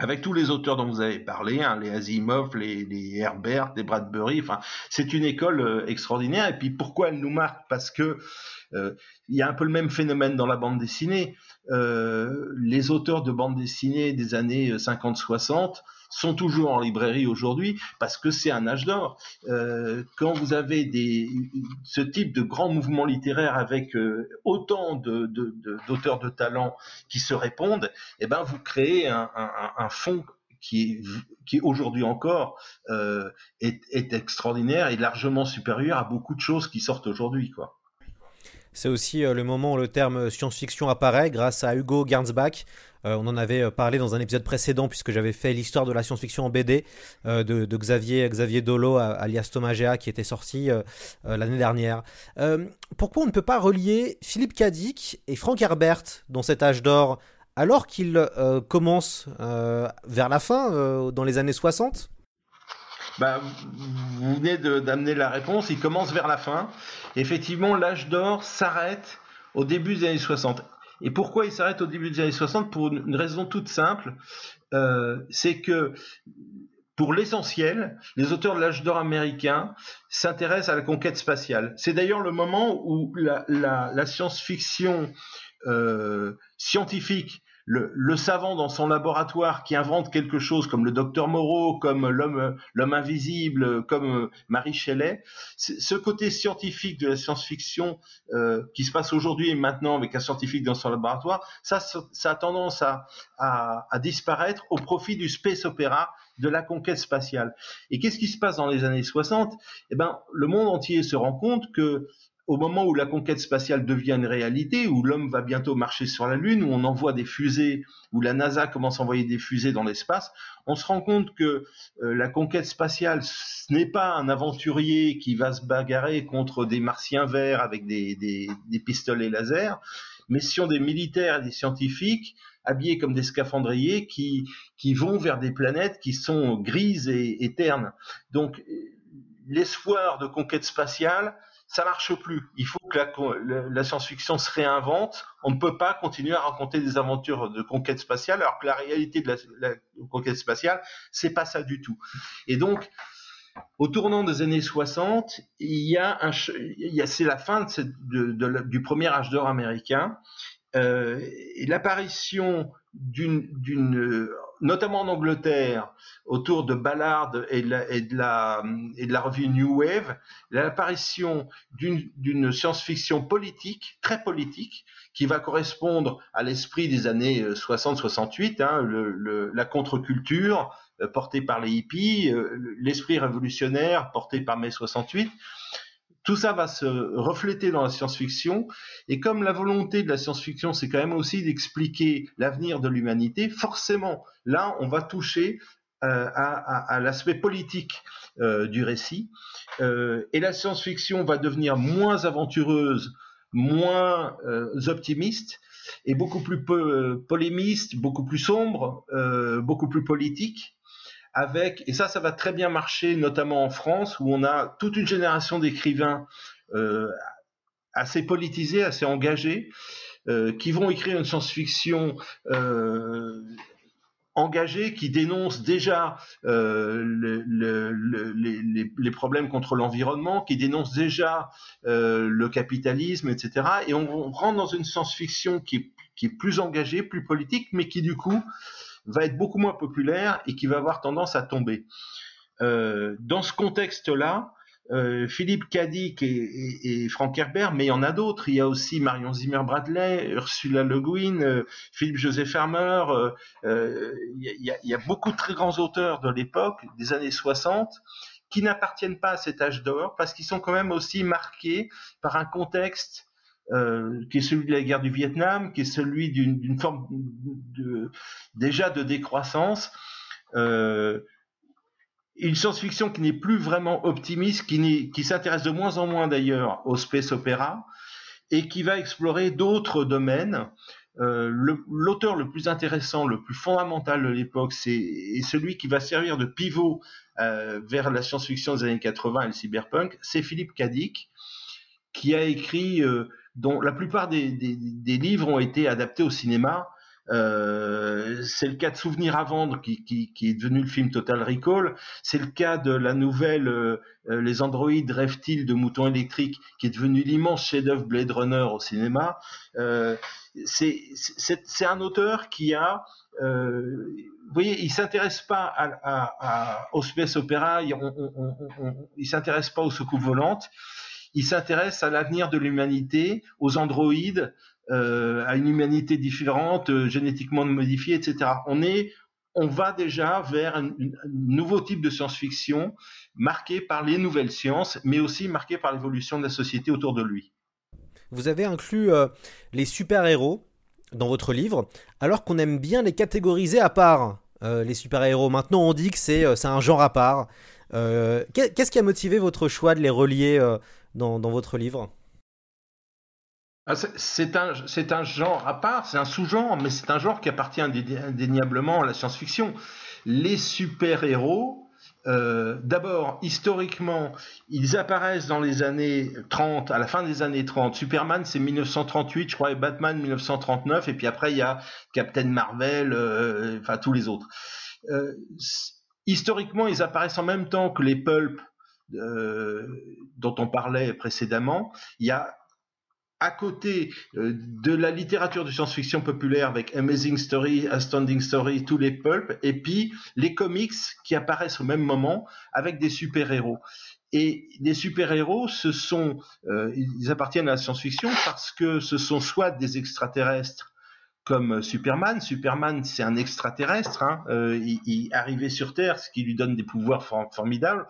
avec tous les auteurs dont vous avez parlé, hein, les Asimov, les, les, Herbert, les Bradbury, enfin, c'est une école euh, extraordinaire. Et puis pourquoi elle nous marque? Parce que il y a un peu le même phénomène dans la bande dessinée. Euh, les auteurs de bande dessinée des années 50-60 sont toujours en librairie aujourd'hui parce que c'est un âge d'or. Euh, quand vous avez des, ce type de grand mouvement littéraire avec euh, autant de, de, de, d'auteurs de talent qui se répondent, eh ben vous créez un, un, un fond qui qui aujourd'hui encore euh, est, est, extraordinaire et largement supérieur à beaucoup de choses qui sortent aujourd'hui, quoi. C'est aussi le moment où le terme science-fiction apparaît grâce à Hugo Gernsback. Euh, on en avait parlé dans un épisode précédent puisque j'avais fait l'histoire de la science-fiction en BD euh, de, Xavier Xavier Dolo alias Thomas Géa qui était sorti euh, l'année dernière. pourquoi on ne peut pas relier Philippe Cadic et Frank Herbert dans cet âge d'or alors qu'il commence vers la fin dans les années 60 bah, vous venez d'amener la réponse, il commence vers la fin. Effectivement, l'âge d'or s'arrête au début des années 60. Et pourquoi il s'arrête au début des années 60 Pour une raison toute simple, euh, c'est que pour l'essentiel, les auteurs de l'âge d'or américain s'intéressent à la conquête spatiale. C'est d'ailleurs le moment où la, science-fiction euh, scientifique le, savant dans son laboratoire qui invente quelque chose comme le docteur Moreau, comme l'homme l'homme invisible, comme Marie Shelley, ce côté scientifique de la science-fiction euh, qui se passe aujourd'hui et maintenant avec un scientifique dans son laboratoire, ça, ça a tendance à, à, à disparaître au profit du space opéra de la conquête spatiale. Et qu'est-ce qui se passe dans les années 60 Eh ben, le monde entier se rend compte que au moment où la conquête spatiale devient une réalité, où l'homme va bientôt marcher sur la Lune, où on envoie des fusées, où la NASA commence à envoyer des fusées dans l'espace, on se rend compte que euh, la conquête spatiale, ce n'est pas un aventurier qui va se bagarrer contre des martiens verts avec des, pistolets laser, mais ce sont des militaires et des scientifiques habillés comme des scaphandriers qui, vont vers des planètes qui sont grises et, et ternes. Donc, l'espoir de conquête spatiale, ça marche plus. Il faut que la, science-fiction se réinvente. On ne peut pas continuer à raconter des aventures de conquête spatiale, alors que la réalité de la, conquête spatiale, c'est pas ça du tout. Et donc, au tournant des années 60, il y a un, c'est la fin de, du premier âge d'or américain, euh, et l'apparition d'une notamment en Angleterre, autour de Ballard et de la, revue New Wave, l'apparition d'une science-fiction politique, très politique, qui va correspondre à l'esprit des années 60-68, hein, le, la contre-culture euh, portée par les hippies, euh, l'esprit révolutionnaire porté par mai 68 tout ça va se refléter dans la science-fiction. Et comme la volonté de la science-fiction, c'est quand même aussi d'expliquer l'avenir de l'humanité, forcément, là, on va toucher euh, à, l'aspect politique euh, du récit. Euh, et la science-fiction va devenir moins aventureuse, moins optimiste et beaucoup plus polémiste, beaucoup plus sombre, beaucoup plus politique avec, et ça, ça va très bien marcher, notamment en France, où on a toute une génération d'écrivains euh, assez politisés, assez engagés, euh, qui vont écrire une science-fiction euh, engagée, qui dénonce déjà euh, le, le, les, problèmes contre l'environnement, qui dénonce déjà le capitalisme, etc. Et on, rentre dans une science-fiction qui est plus engagée, plus politique, mais qui du coup va être beaucoup moins populaire et qui va avoir tendance à tomber. Euh, dans ce contexte-là, euh, Philippe Cadic et, et, Frank Herbert, mais il y en a d'autres. Il y a aussi Marion Zimmer-Bradley, Ursula Le Guin, euh, Philippe Joseph Farmer. il, y a, il, y a, beaucoup de très grands auteurs de l'époque, des années 60, qui n'appartiennent pas à cet âge d'or parce qu'ils sont quand même aussi marqués par un contexte euh, qui est celui de la guerre du Vietnam, qui est celui d'une forme déjà de décroissance. Euh, une science-fiction qui n'est plus vraiment optimiste, qui, s'intéresse de moins en moins d'ailleurs au space opéra, et qui va explorer d'autres domaines. Euh, L'auteur le, plus intéressant, le plus fondamental de l'époque, c'est celui qui va servir de pivot vers la science-fiction des années 80 et le cyberpunk, c'est Philippe Cadic, qui a écrit dont la plupart des, des, livres ont été adaptés au cinéma. Euh, c'est le cas de Souvenirs à vendre qui, qui, qui, est devenu le film Total Recall. C'est le cas de la nouvelle euh, euh, Les androïdes rêvent-ils de moutons électriques qui est devenu l'immense chef-d'œuvre Blade Runner au cinéma. Euh, c'est un auteur qui a, euh, vous voyez, il s'intéresse pas à, à, à, au space opéra, il s'intéresse pas aux soucoupes volantes il s'intéresse à l'avenir de l'humanité, aux androïdes, euh, à une humanité différente, euh, génétiquement modifiée, etc. On est, on va déjà vers un, nouveau type de science-fiction marqué par les nouvelles sciences, mais aussi marqué par l'évolution de la société autour de lui. Vous avez inclus euh, les super-héros dans votre livre, alors qu'on aime bien les catégoriser à part. les super-héros. Maintenant, on dit que c'est un genre à part. Qu'est-ce qui a motivé votre choix de les relier dans, votre livre ah, c'est un, un genre à part, c'est un sous-genre, mais c'est un genre qui appartient indéniablement à la science-fiction. Les super-héros euh, d'abord, historiquement, ils apparaissent dans les années 30, à la fin des années 30. Superman, c'est 1938, je crois, et Batman, 1939, et puis après, il y a Captain Marvel, euh, enfin, tous les autres. Euh, historiquement, ils apparaissent en même temps que les pulps dont on parlait précédemment. Il y a à côté euh, de la littérature de science-fiction populaire avec Amazing Story, Astounding Story, tous les pulps, et puis les comics qui apparaissent au même moment avec des super-héros. Et les super-héros, ce sont, euh, ils appartiennent à la science-fiction parce que ce sont soit des extraterrestres comme Superman. Superman, c'est un extraterrestre, hein, euh, il, il arrivé sur Terre, ce qui lui donne des pouvoirs formidables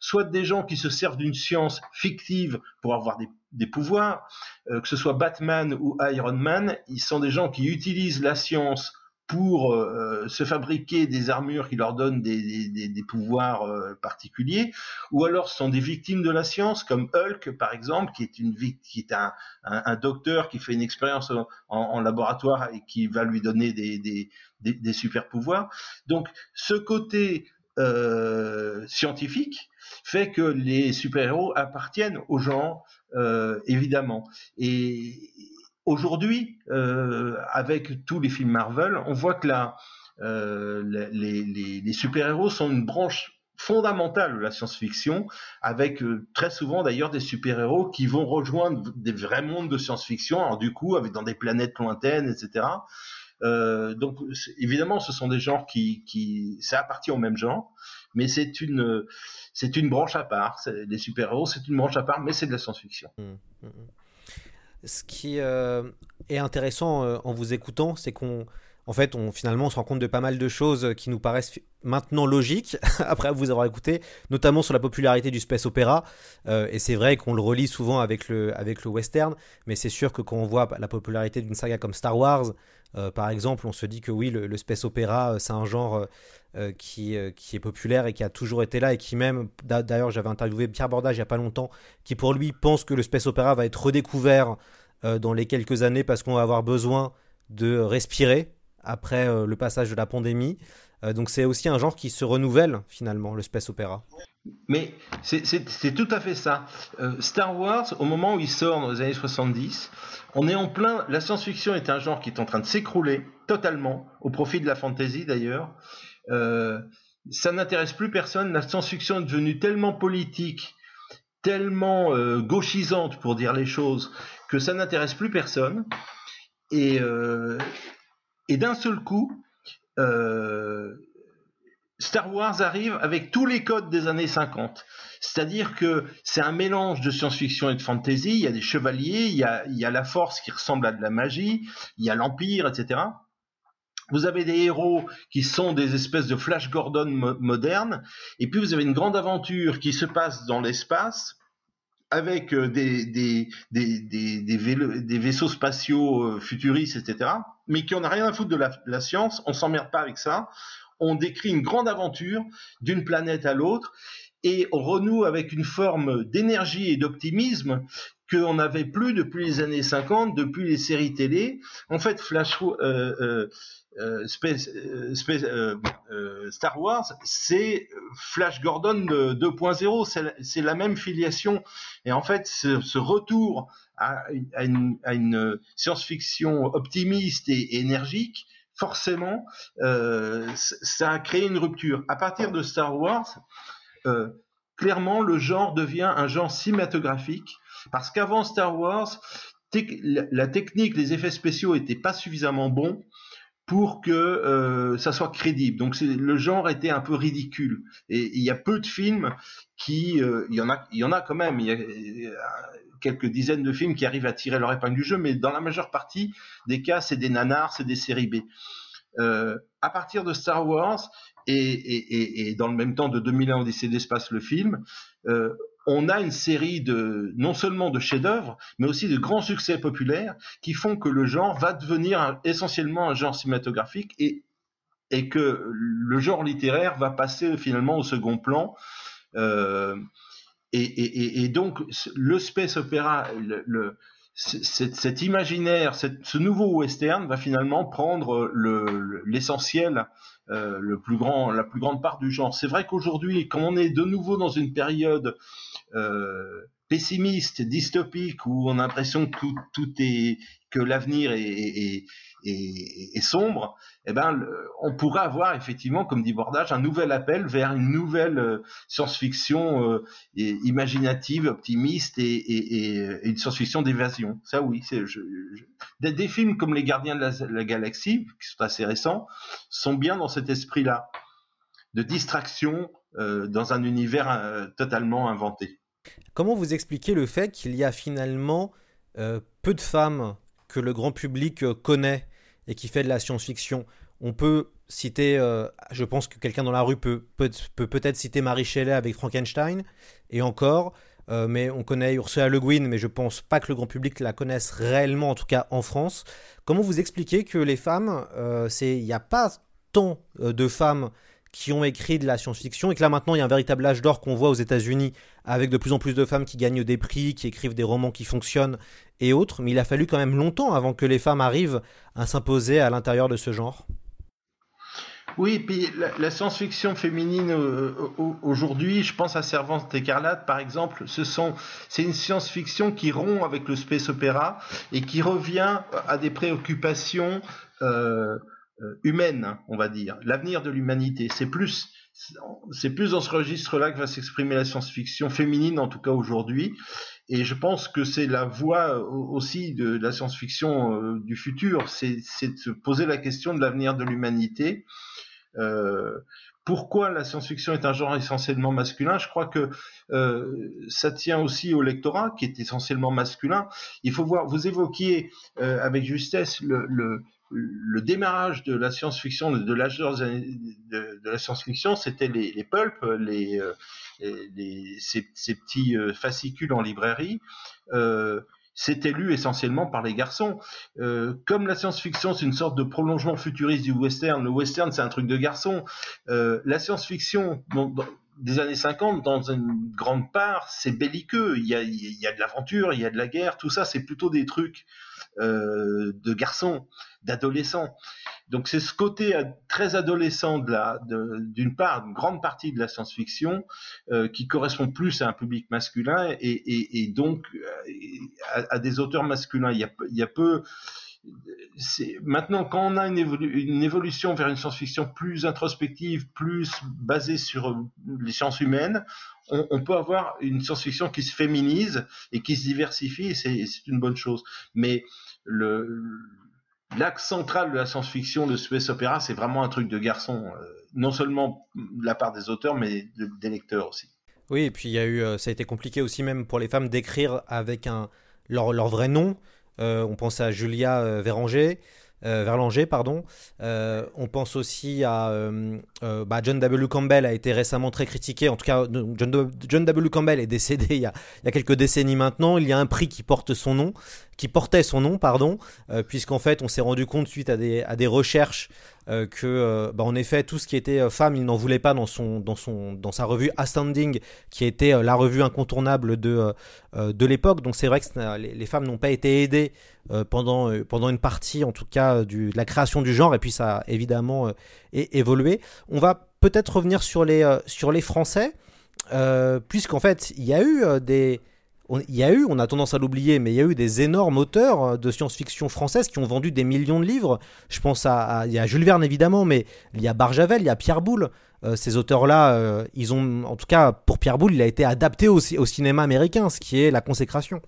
soit des gens qui se servent d'une science fictive pour avoir des, pouvoirs, euh, que ce soit Batman ou Iron Man, ils sont des gens qui utilisent la science pour euh, se fabriquer des armures qui leur donnent des, pouvoirs euh, particuliers, ou alors ce sont des victimes de la science, comme Hulk par exemple, qui est, une, qui est un, docteur qui fait une expérience en, laboratoire et qui va lui donner des super pouvoirs. Donc ce côté scientifique, fait que les super-héros appartiennent aux gens, euh, évidemment. Et aujourd'hui, euh, avec tous les films Marvel, on voit que euh, les, les, super-héros sont une branche fondamentale de la science-fiction, avec euh, très souvent d'ailleurs des super-héros qui vont rejoindre des vrais mondes de science-fiction, alors du coup, avec dans des planètes lointaines, etc. Euh, donc évidemment, ce sont des genres qui, qui ça appartient au même genre, mais c'est une c'est une branche à part. Les super-héros, c'est une branche à part, mais c'est de la science-fiction. Mmh, mmh, mmh. Ce qui euh, est intéressant euh, en vous écoutant, c'est qu'on en fait, on, finalement, on se rend compte de pas mal de choses qui nous paraissent maintenant logiques, après vous avoir écouté, notamment sur la popularité du space opéra. Et c'est vrai qu'on le relie souvent avec le, avec le western, mais c'est sûr que quand on voit la popularité d'une saga comme Star Wars, euh, par exemple, on se dit que oui, le, space opéra, euh, c'est un genre euh, qui, qui est populaire et qui a toujours été là et qui même, d'ailleurs j'avais interviewé Pierre Bordage il n'y a pas longtemps, qui pour lui pense que le space opéra va être redécouvert dans les quelques années parce qu'on va avoir besoin de respirer après le passage de la pandémie. Donc c'est aussi un genre qui se renouvelle finalement, le space opéra. Mais c'est tout à fait ça. Star Wars, au moment où il sort dans les années 70, on est en plein. La science-fiction est un genre qui est en train de s'écrouler totalement, au profit de la fantasy d'ailleurs. Euh, ça n'intéresse plus personne. La science-fiction est devenue tellement politique, tellement euh, gauchisante pour dire les choses, que ça n'intéresse plus personne. Euh, et d'un seul coup, euh, Star Wars arrive avec tous les codes des années 50. C'est-à-dire que c'est un mélange de science-fiction et de fantasy. Il y a des chevaliers, il y a, la force qui ressemble à de la magie, il y a l'empire, etc. Vous avez des héros qui sont des espèces de Flash Gordon mo modernes, et puis vous avez une grande aventure qui se passe dans l'espace avec euh, des vaisseaux spatiaux euh, futuristes, etc., mais qui en rien à foutre de la, la science, on s'emmerde pas avec ça, on décrit une grande aventure d'une planète à l'autre, et on renoue avec une forme d'énergie et d'optimisme qu'on n'avait plus depuis les années 50, depuis les séries télé. En fait, Flash, euh, euh, euh, Space, Star Wars, c'est Flash Gordon 2.0, c'est la même filiation. Et en fait, ce, retour à, une, science-fiction optimiste et, et, énergique, forcément, ça a créé une rupture. À partir de Star Wars, clairement, le genre devient un genre cinématographique, parce qu'avant Star Wars, la technique, les effets spéciaux étaient pas suffisamment bons pour que euh, ça soit crédible. Donc le genre était un peu ridicule. Et il y a peu de films qui, euh, il y en a, il y en a quand même. Il y a, a quelques dizaines de films qui arrivent à tirer leur épingle du jeu, mais dans la majeure partie des cas, c'est des nanars, c'est des séries B. Euh, à partir de Star Wars et, dans le même temps de 2001 Odyssée d'espace, le film, euh, on a une série de non seulement de chefs-d'œuvre, mais aussi de grands succès populaires qui font que le genre va devenir essentiellement un genre cinématographique et, que le genre littéraire va passer finalement au second plan. Euh, et, donc le space opéra, le, cet, imaginaire, ce nouveau western va finalement prendre l'essentiel le plus grand, la plus grande part du genre. C'est vrai qu'aujourd'hui, quand on est de nouveau dans une période pessimiste, dystopique, où on a l'impression que tout, est que l'avenir est, est, sombre, eh ben, on pourrait avoir effectivement, comme dit Bordage, un nouvel appel vers une nouvelle euh, science-fiction euh, imaginative, optimiste et, une science-fiction d'évasion. Ça, oui, c'est Des, films comme Les Gardiens de la, Galaxie, qui sont assez récents, sont bien dans cet esprit-là de distraction euh, dans un univers totalement inventé. Comment vous expliquez le fait qu'il y a finalement euh, peu de femmes que le grand public euh, connaît et qui fait de la science-fiction? On peut citer, euh, je pense que quelqu'un dans la rue peut peut-être citer Marie Shelley avec Frankenstein, et encore, mais on connaît Ursula Le Guin, mais je pense pas que le grand public la connaisse réellement, en tout cas en France. Comment vous expliquez que les femmes, il n'y a pas tant de femmes qui ont écrit de la science-fiction et que là maintenant il y a un véritable âge d'or qu'on voit aux États-Unis avec de plus en plus de femmes qui gagnent des prix, qui écrivent des romans qui fonctionnent et autres, mais il a fallu quand même longtemps avant que les femmes arrivent à s'imposer à l'intérieur de ce genre. Oui, puis la, science-fiction féminine euh, aujourd'hui, je pense à Servante écarlate par exemple, ce sont c'est une science-fiction qui rompt avec le space opéra et qui revient à des préoccupations euh, humaine, on va dire, l'avenir de l'humanité. C'est plus, c'est plus dans ce registre-là que va s'exprimer la science-fiction féminine, en tout cas aujourd'hui. Et je pense que c'est la voie euh, aussi de la science-fiction euh, du futur, c'est de se poser la question de l'avenir de l'humanité. pourquoi la science-fiction est un genre essentiellement masculin? Je crois que ça tient aussi au lectorat qui est essentiellement masculin. Il faut voir, vous évoquiez avec justesse le démarrage de la science-fiction, de l'âge de, la science-fiction, c'était les, les pulps, les, euh, ces, petits euh, fascicules en librairie. Euh, c'était lu essentiellement par les garçons. comme la science-fiction, c'est une sorte de prolongement futuriste du western, le western, c'est un truc de garçon. la science-fiction, des années 50, dans une grande part, c'est belliqueux. Il y a, y a de l'aventure, il y a de la guerre, tout ça, c'est plutôt des trucs euh, de garçons, d'adolescents. Donc c'est ce côté euh, très adolescent d'une part, une grande partie de la science-fiction euh, qui correspond plus à un public masculin et, donc à, des auteurs masculins. Il y a peu. Maintenant, quand on a une, évolution vers une science-fiction plus introspective, plus basée sur les sciences humaines, on, peut avoir une science-fiction qui se féminise et qui se diversifie, et c'est une bonne chose. Mais l'axe central de la science-fiction, de space opéra, c'est vraiment un truc de garçon, euh, non seulement de la part des auteurs, mais des lecteurs aussi. Oui, et puis euh, ça a été compliqué aussi même pour les femmes d'écrire avec un, leur, vrai nom. Euh, on pense à Julia Véranger. Euh, Verlanger. Euh, on pense aussi à euh, bah, John W. Campbell a été récemment très critiqué. En tout cas, John, W. Campbell est décédé il y, a, quelques décennies maintenant. Il y a un prix qui porte son nom, qui portait son nom, pardon, puisqu'en fait, on s'est rendu compte suite à des, à des recherches euh, que, euh, bah, en effet, tout ce qui était euh, femme, il n'en voulait pas dans, son, dans, son, dans sa revue Astounding, qui était la revue incontournable de, de l'époque. Donc c'est vrai que les, femmes n'ont pas été aidées pendant, pendant une partie, en tout cas, du, de la création du genre, et puis ça a évidemment évolué. On va peut-être revenir sur les, sur les Français, puisqu'en fait, il y a eu des il y a eu, on a tendance à l'oublier, mais il y a eu des énormes auteurs euh, de science-fiction françaises qui ont vendu des millions de livres. Je pense à, Jules Verne évidemment, mais il y a Barjavel, il y a Pierre Boulle. Euh, ces auteurs-là, euh, ils ont, en tout cas pour Pierre Boulle, il a été adapté au, au cinéma américain, ce qui est la consécration.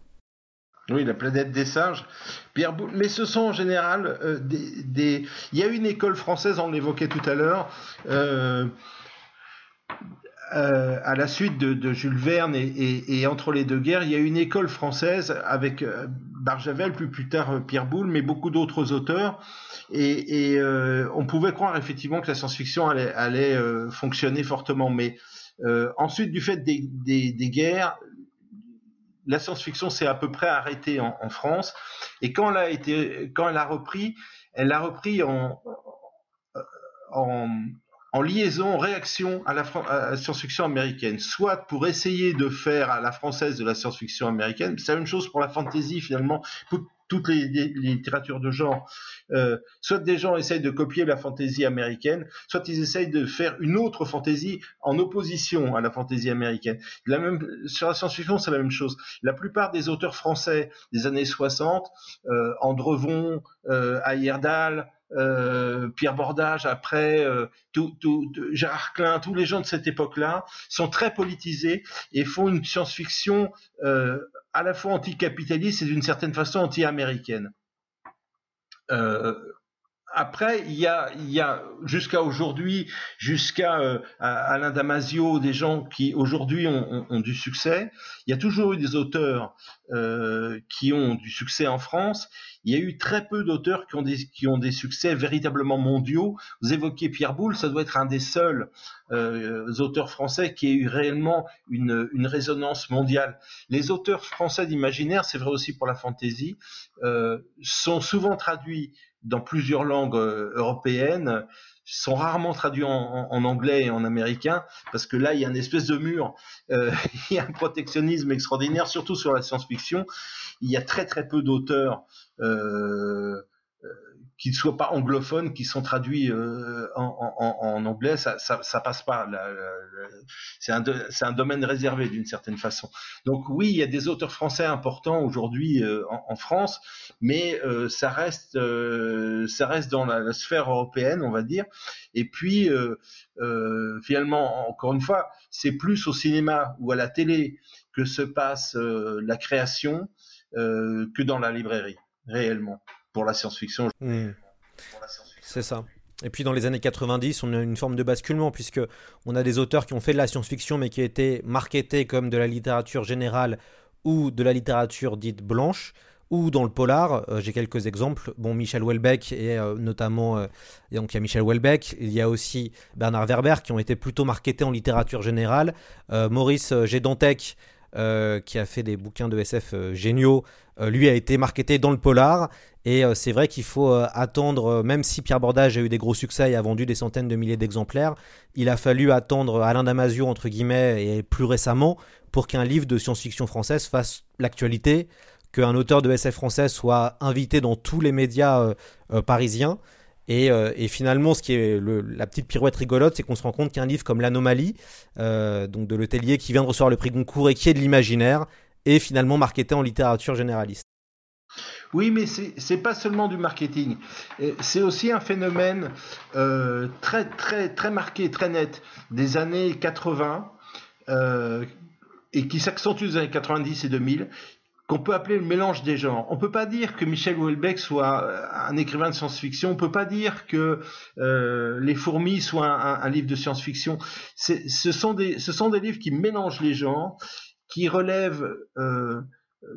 Oui, la planète des singes. Pierre Boulle. Mais ce sont en général des, Il y a une école française, on l'évoquait tout à l'heure. Euh, à la suite de, Jules Verne et, entre les deux guerres, il y a une école française avec euh, Barjavel, puis plus tard euh, Pierre Boulle, mais beaucoup d'autres auteurs. Et, on pouvait croire effectivement que la science-fiction allait, fonctionner fortement. Mais ensuite, du fait des, guerres, la science-fiction s'est à peu près arrêtée en, France. Et quand elle a, été, quand elle a repris, elle a repris en, en en liaison, en réaction à la, science-fiction américaine, soit pour essayer de faire à la française de la science-fiction américaine, c'est la même chose pour la fantasy finalement, toutes les, les- les littératures de genre, euh, soit des gens essayent de copier la fantaisie américaine, soit ils essayent de faire une autre fantaisie en opposition à la fantaisie américaine. La même, sur la science-fiction, c'est la même chose. La plupart des auteurs français des années 60, euh, Andrevon, euh, Ayerdal, euh, Pierre Bordage, après euh, tout, tout- Gérard Klein, tous les gens de cette époque-là sont très politisés et font une science-fiction euh, à la fois anticapitaliste et d'une certaine façon anti-américaine. Après, il y a, il y a jusqu'à aujourd'hui, jusqu'à euh, Alain Damasio, des gens qui aujourd'hui ont, ont- ont du succès. Il y a toujours eu des auteurs euh, qui ont du succès en France. Il y a eu très peu d'auteurs qui ont des qui ont des succès véritablement mondiaux. Vous évoquiez Pierre Boulle, ça doit être un des seuls euh, auteurs français qui ait eu réellement une, une résonance mondiale. Les auteurs français d'imaginaire, c'est vrai aussi pour la fantaisie, euh, sont souvent traduits dans plusieurs langues euh, européennes, sont rarement traduits en, anglais et en américain, parce que là, il y a une espèce de mur, euh, il y a un protectionnisme extraordinaire, surtout sur la science-fiction. Il y a très très peu d'auteurs euh, qui ne soient pas anglophones, qui sont traduits euh, en, en- en- anglais, ça, ça, ça passe pas. C'est un, un domaine réservé d'une certaine façon. Donc oui, il y a des auteurs français importants aujourd'hui euh, en, en France, mais euh, ça reste euh, ça reste dans la, la sphère européenne, on va dire. Et puis euh, euh, finalement, encore une fois, c'est plus au cinéma ou à la télé que se passe la création que dans la librairie, réellement, pour la science-fiction. Hmm. C'est ça. Et puis dans les années 90, on a une forme de basculement puisque on a des auteurs qui ont fait de la science-fiction mais qui étaient marketés comme de la littérature générale ou de la littérature dite blanche ou dans le polar. Euh, J'ai quelques exemples. Bon, Michel Houellebecq et euh, notamment euh, donc il y a Michel Houellebecq, il y a aussi Bernard Werber qui ont été plutôt marketés en littérature générale. Maurice euh, G. Dantec euh, qui a fait des bouquins de SF euh, géniaux, euh, lui a été marketé dans le polar. Et c'est vrai qu'il faut attendre, même si Pierre Bordage a eu des gros succès et a vendu des centaines de milliers d'exemplaires, il a fallu attendre Alain Damasio, entre guillemets, et plus récemment, pour qu'un livre de science-fiction française fasse l'actualité, qu'un auteur de SF français soit invité dans tous les médias parisiens. Et, euh, et finalement, ce qui est la petite pirouette rigolote, c'est qu'on se rend compte qu'un livre comme L'Anomalie, euh, donc de Letellier, qui vient de recevoir le prix Goncourt et qui est de l'imaginaire, est finalement marketé en littérature généraliste. Oui, mais c'est pas seulement du marketing. Et C'est aussi un phénomène euh, très très très marqué, très net des années 80 euh, et qui s'accentue des années 90 et 2000 qu'on peut appeler le mélange des genres. On peut pas dire que Michel Houellebecq soit euh, un écrivain de science-fiction. On peut pas dire que euh, Les Fourmis soit un, livre de science-fiction. C'est- Ce sont des ce sont des livres qui mélangent les genres, qui relèvent euh,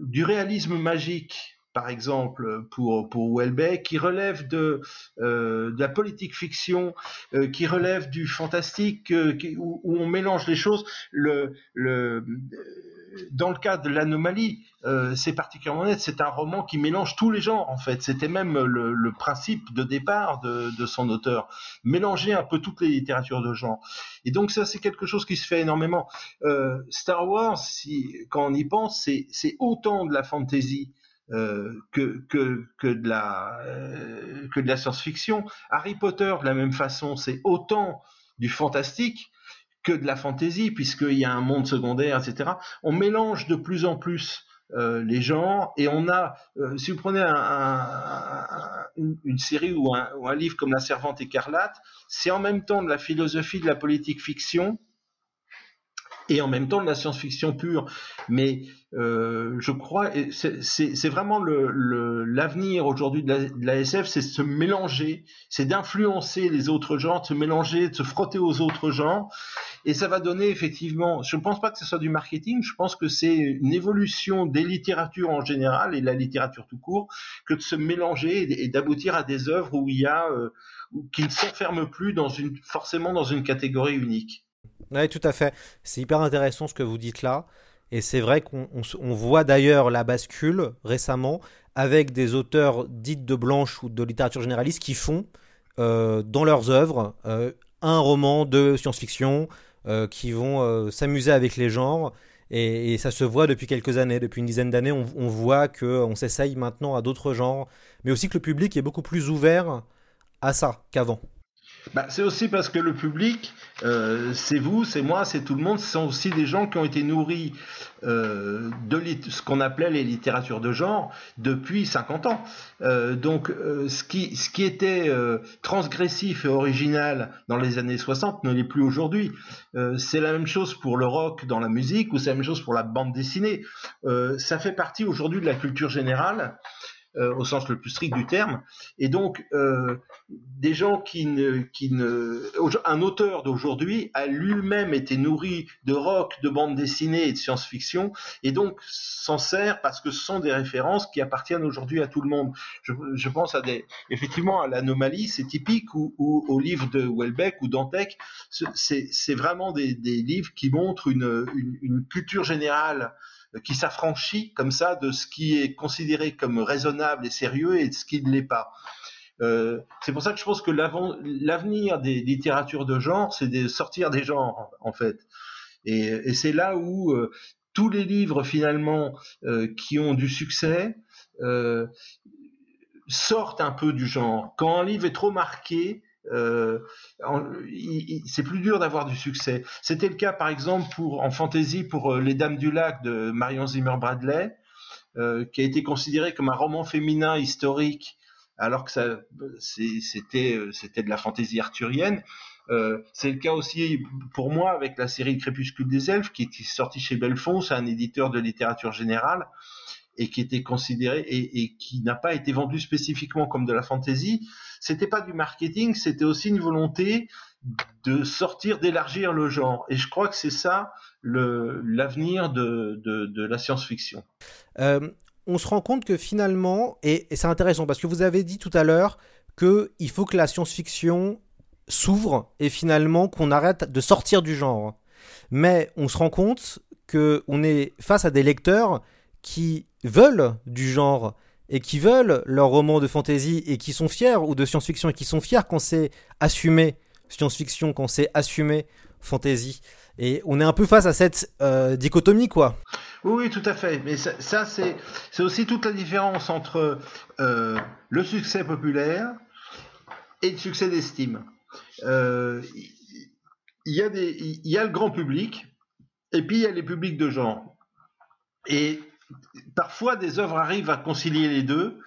du réalisme magique par exemple, pour, pour Houellebecq, qui relève de, euh, de la politique fiction, euh, qui relève du fantastique, euh, où, où on mélange les choses. Le, le, euh, dans le cas de l'anomalie, euh, c'est particulièrement net. C'est un roman qui mélange tous les genres, en fait. C'était même le, le principe de départ de, de son auteur. Mélanger un peu toutes les littératures de genre. Et donc, ça, c'est quelque chose qui se fait énormément. Euh, Star Wars, si, quand on y pense, c'est autant de la fantasy euh, que, que, que de la, euh, la science-fiction. Harry Potter, de la même façon, c'est autant du fantastique que de la fantaisie, puisqu'il y a un monde secondaire, etc. On mélange de plus en plus euh, les genres et on a, si vous prenez un, un- un- une, série ou un livre comme La Servante écarlate, c'est en même temps de la philosophie, de la politique fiction et en même temps de la science-fiction pure. Mais euh, je crois, c'est vraiment le- le- l'avenir aujourd'hui de de la SF, c'est se mélanger, c'est d'influencer les autres genres, de se mélanger, de se frotter aux autres genres. Et ça va donner effectivement, je ne pense pas que ce soit du marketing, je pense que c'est une évolution des littératures en général et de la littérature tout court, que de se mélanger et, d'aboutir à des œuvres où il y a, euh, qui ne s'enferment plus dans une, forcément dans une catégorie unique. Oui, tout à fait. C'est hyper intéressant ce que vous dites là. Et c'est vrai qu'on voit d'ailleurs la bascule récemment avec des auteurs dites de blanche ou de littérature généraliste qui font euh, dans leurs œuvres euh, un roman de science-fiction, euh, qui vont s'amuser avec les genres Et, ça se voit depuis quelques années, depuis une dizaine d'années, on, on, voit qu'on s'essaye maintenant à d'autres genres, mais aussi que le public est beaucoup plus ouvert à ça qu'avant. Bah, c'est aussi parce que le public, euh, c'est vous, c'est moi, c'est tout le monde, ce sont aussi des gens qui ont été nourris euh, de ce qu'on appelait les littératures de genre depuis 50 ans. Euh, donc ce, qui, ce qui était transgressif et original dans les années 60 ne l'est plus aujourd'hui. c'est la même chose pour le rock dans la musique ou c'est la même chose pour la bande dessinée. ça fait partie aujourd'hui de la culture générale. Euh, au sens le plus strict du terme. Et donc, euh, des gens qui ne, qui ne, un auteur d'aujourd'hui a lui-même été nourri de rock, de bande dessinée et de science-fiction, et donc s'en sert parce que ce sont des références qui appartiennent aujourd'hui à tout le monde. Je, pense à des, effectivement, à l'anomalie, c'est typique, ou, ou au livre de Welbeck ou Dantec, c'est vraiment des, des, livres qui montrent une, une culture générale qui s'affranchit comme ça de ce qui est considéré comme raisonnable et sérieux et de ce qui ne l'est pas. Euh, c'est pour ça que je pense que l'avenir des littératures de genre, c'est de sortir des genres, en fait. Et, c'est là où euh, tous les livres, finalement, euh, qui ont du succès, sortent un peu du genre. Quand un livre est trop marqué, euh, c'est plus dur d'avoir du succès. C'était le cas par exemple pour en fantasy pour euh, Les Dames du Lac de Marion Zimmer Bradley, euh, qui a été considéré comme un roman féminin historique, alors que c'était de la fantaisie arthurienne. c'est le cas aussi pour moi avec la série Crépuscule des Elfes qui est sortie chez Belfond, c'est un éditeur de littérature générale et qui était considéré et, et qui n'a pas été vendu spécifiquement comme de la fantaisie, c'était pas du marketing, c'était aussi une volonté de sortir, d'élargir le genre. Et je crois que c'est ça l'avenir de, la science-fiction. Euh, on se rend compte que finalement, et, c'est intéressant parce que vous avez dit tout à l'heure qu'il faut que la science-fiction s'ouvre et finalement qu'on arrête de sortir du genre. Mais on se rend compte qu'on est face à des lecteurs qui veulent du genre et qui veulent leur roman de fantasy et qui sont fiers, ou de science-fiction et qui sont fiers qu'on sait assumer science-fiction, qu'on sait assumer fantasy. Et on est un peu face à cette euh, dichotomie, quoi. Oui, tout à fait. Mais ça, c'est, aussi toute la différence entre euh, le succès populaire et le succès d'estime. Euh, il y, a y a le grand public, et puis il y a les publics de genre. Et parfois des œuvres arrivent à concilier les deux,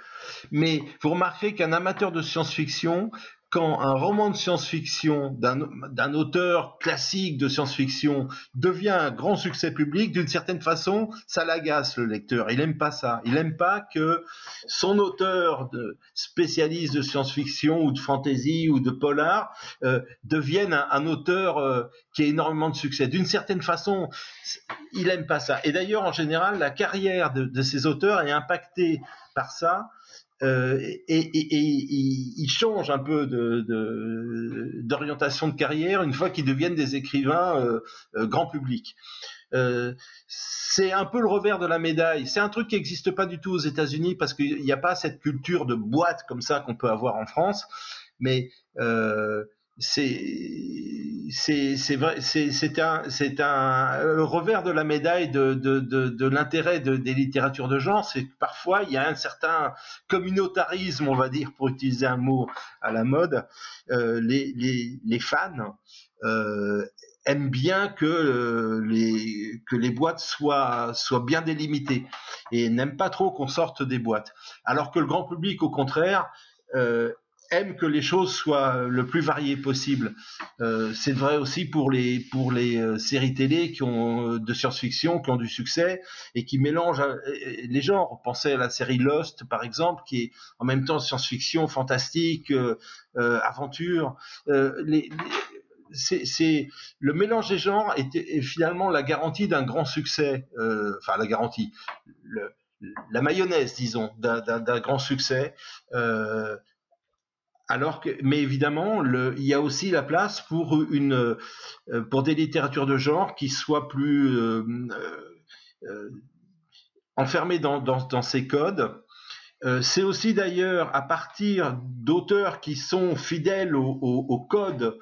mais vous remarquerez qu'un amateur de science-fiction quand un roman de science-fiction d'un auteur classique de science-fiction devient un grand succès public, d'une certaine façon, ça l'agace le lecteur. Il n'aime pas ça. Il n'aime pas que son auteur de spécialiste de science-fiction ou de fantasy ou de polar euh, devienne un, auteur euh, qui a énormément de succès. D'une certaine façon, il n'aime pas ça. Et d'ailleurs, en général, la carrière de, de ces auteurs est impactée par ça euh, et, et, ils changent un peu d'orientation de, carrière une fois qu'ils deviennent des écrivains euh, euh, grand public. c'est un peu le revers de la médaille. C'est un truc qui n'existe pas du tout aux États-Unis parce qu'il n'y a pas cette culture de boîte comme ça qu'on peut avoir en France. Mais c'est c'est un un le revers de la médaille de de de, de l'intérêt de, des littératures de genre c'est que parfois il y a un certain communautarisme on va dire pour utiliser un mot à la mode. Euh, les, les les fans euh, aiment bien que euh, les que les boîtes soient soient bien délimitées et n'aiment pas trop qu'on sorte des boîtes. Alors que le grand public au contraire euh, aime que les choses soient le plus variées possible. Euh, c'est vrai aussi pour les pour les euh, séries télé qui ont euh, de science-fiction qui ont du succès et qui mélangent les genres. Pensez à la série Lost par exemple, qui est en même temps science-fiction, fantastique, aventure. les, c'est le mélange des genres est, finalement la garantie d'un grand succès. enfin, la garantie. Le, la mayonnaise, disons, d'un grand succès. Euh, alors que, mais évidemment, il y a aussi la place pour une, euh, pour des littératures de genre qui soient plus euh, euh, enfermées dans, dans, dans, ces codes. c'est aussi d'ailleurs à partir d'auteurs qui sont fidèles au, au, au code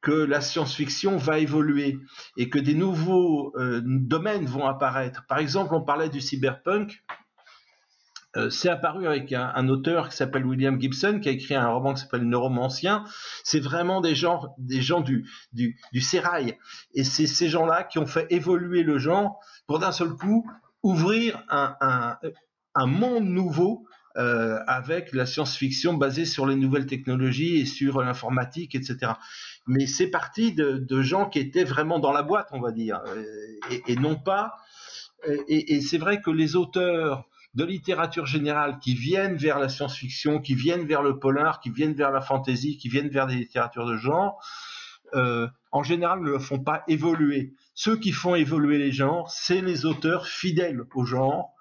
que la science-fiction va évoluer et que des nouveaux euh, domaines vont apparaître. Par exemple, on parlait du cyberpunk. Euh, c'est apparu avec un, auteur qui s'appelle William Gibson, qui a écrit un roman qui s'appelle Neuromancien. C'est vraiment des gens, des gens du, du, du sérail. Et c'est ces gens-là qui ont fait évoluer le genre pour d'un seul coup ouvrir un, un, un monde nouveau euh, avec la science-fiction basée sur les nouvelles technologies et sur l'informatique, etc. Mais c'est parti de, de, gens qui étaient vraiment dans la boîte, on va dire, euh, et, non pas. Et c'est vrai que les auteurs de littérature générale qui viennent vers la science-fiction, qui viennent vers le polar, qui viennent vers la fantasy, qui viennent vers des littératures de genre, euh, en général ne le font pas évoluer. Ceux qui font évoluer les genres, c'est les auteurs fidèles au genre,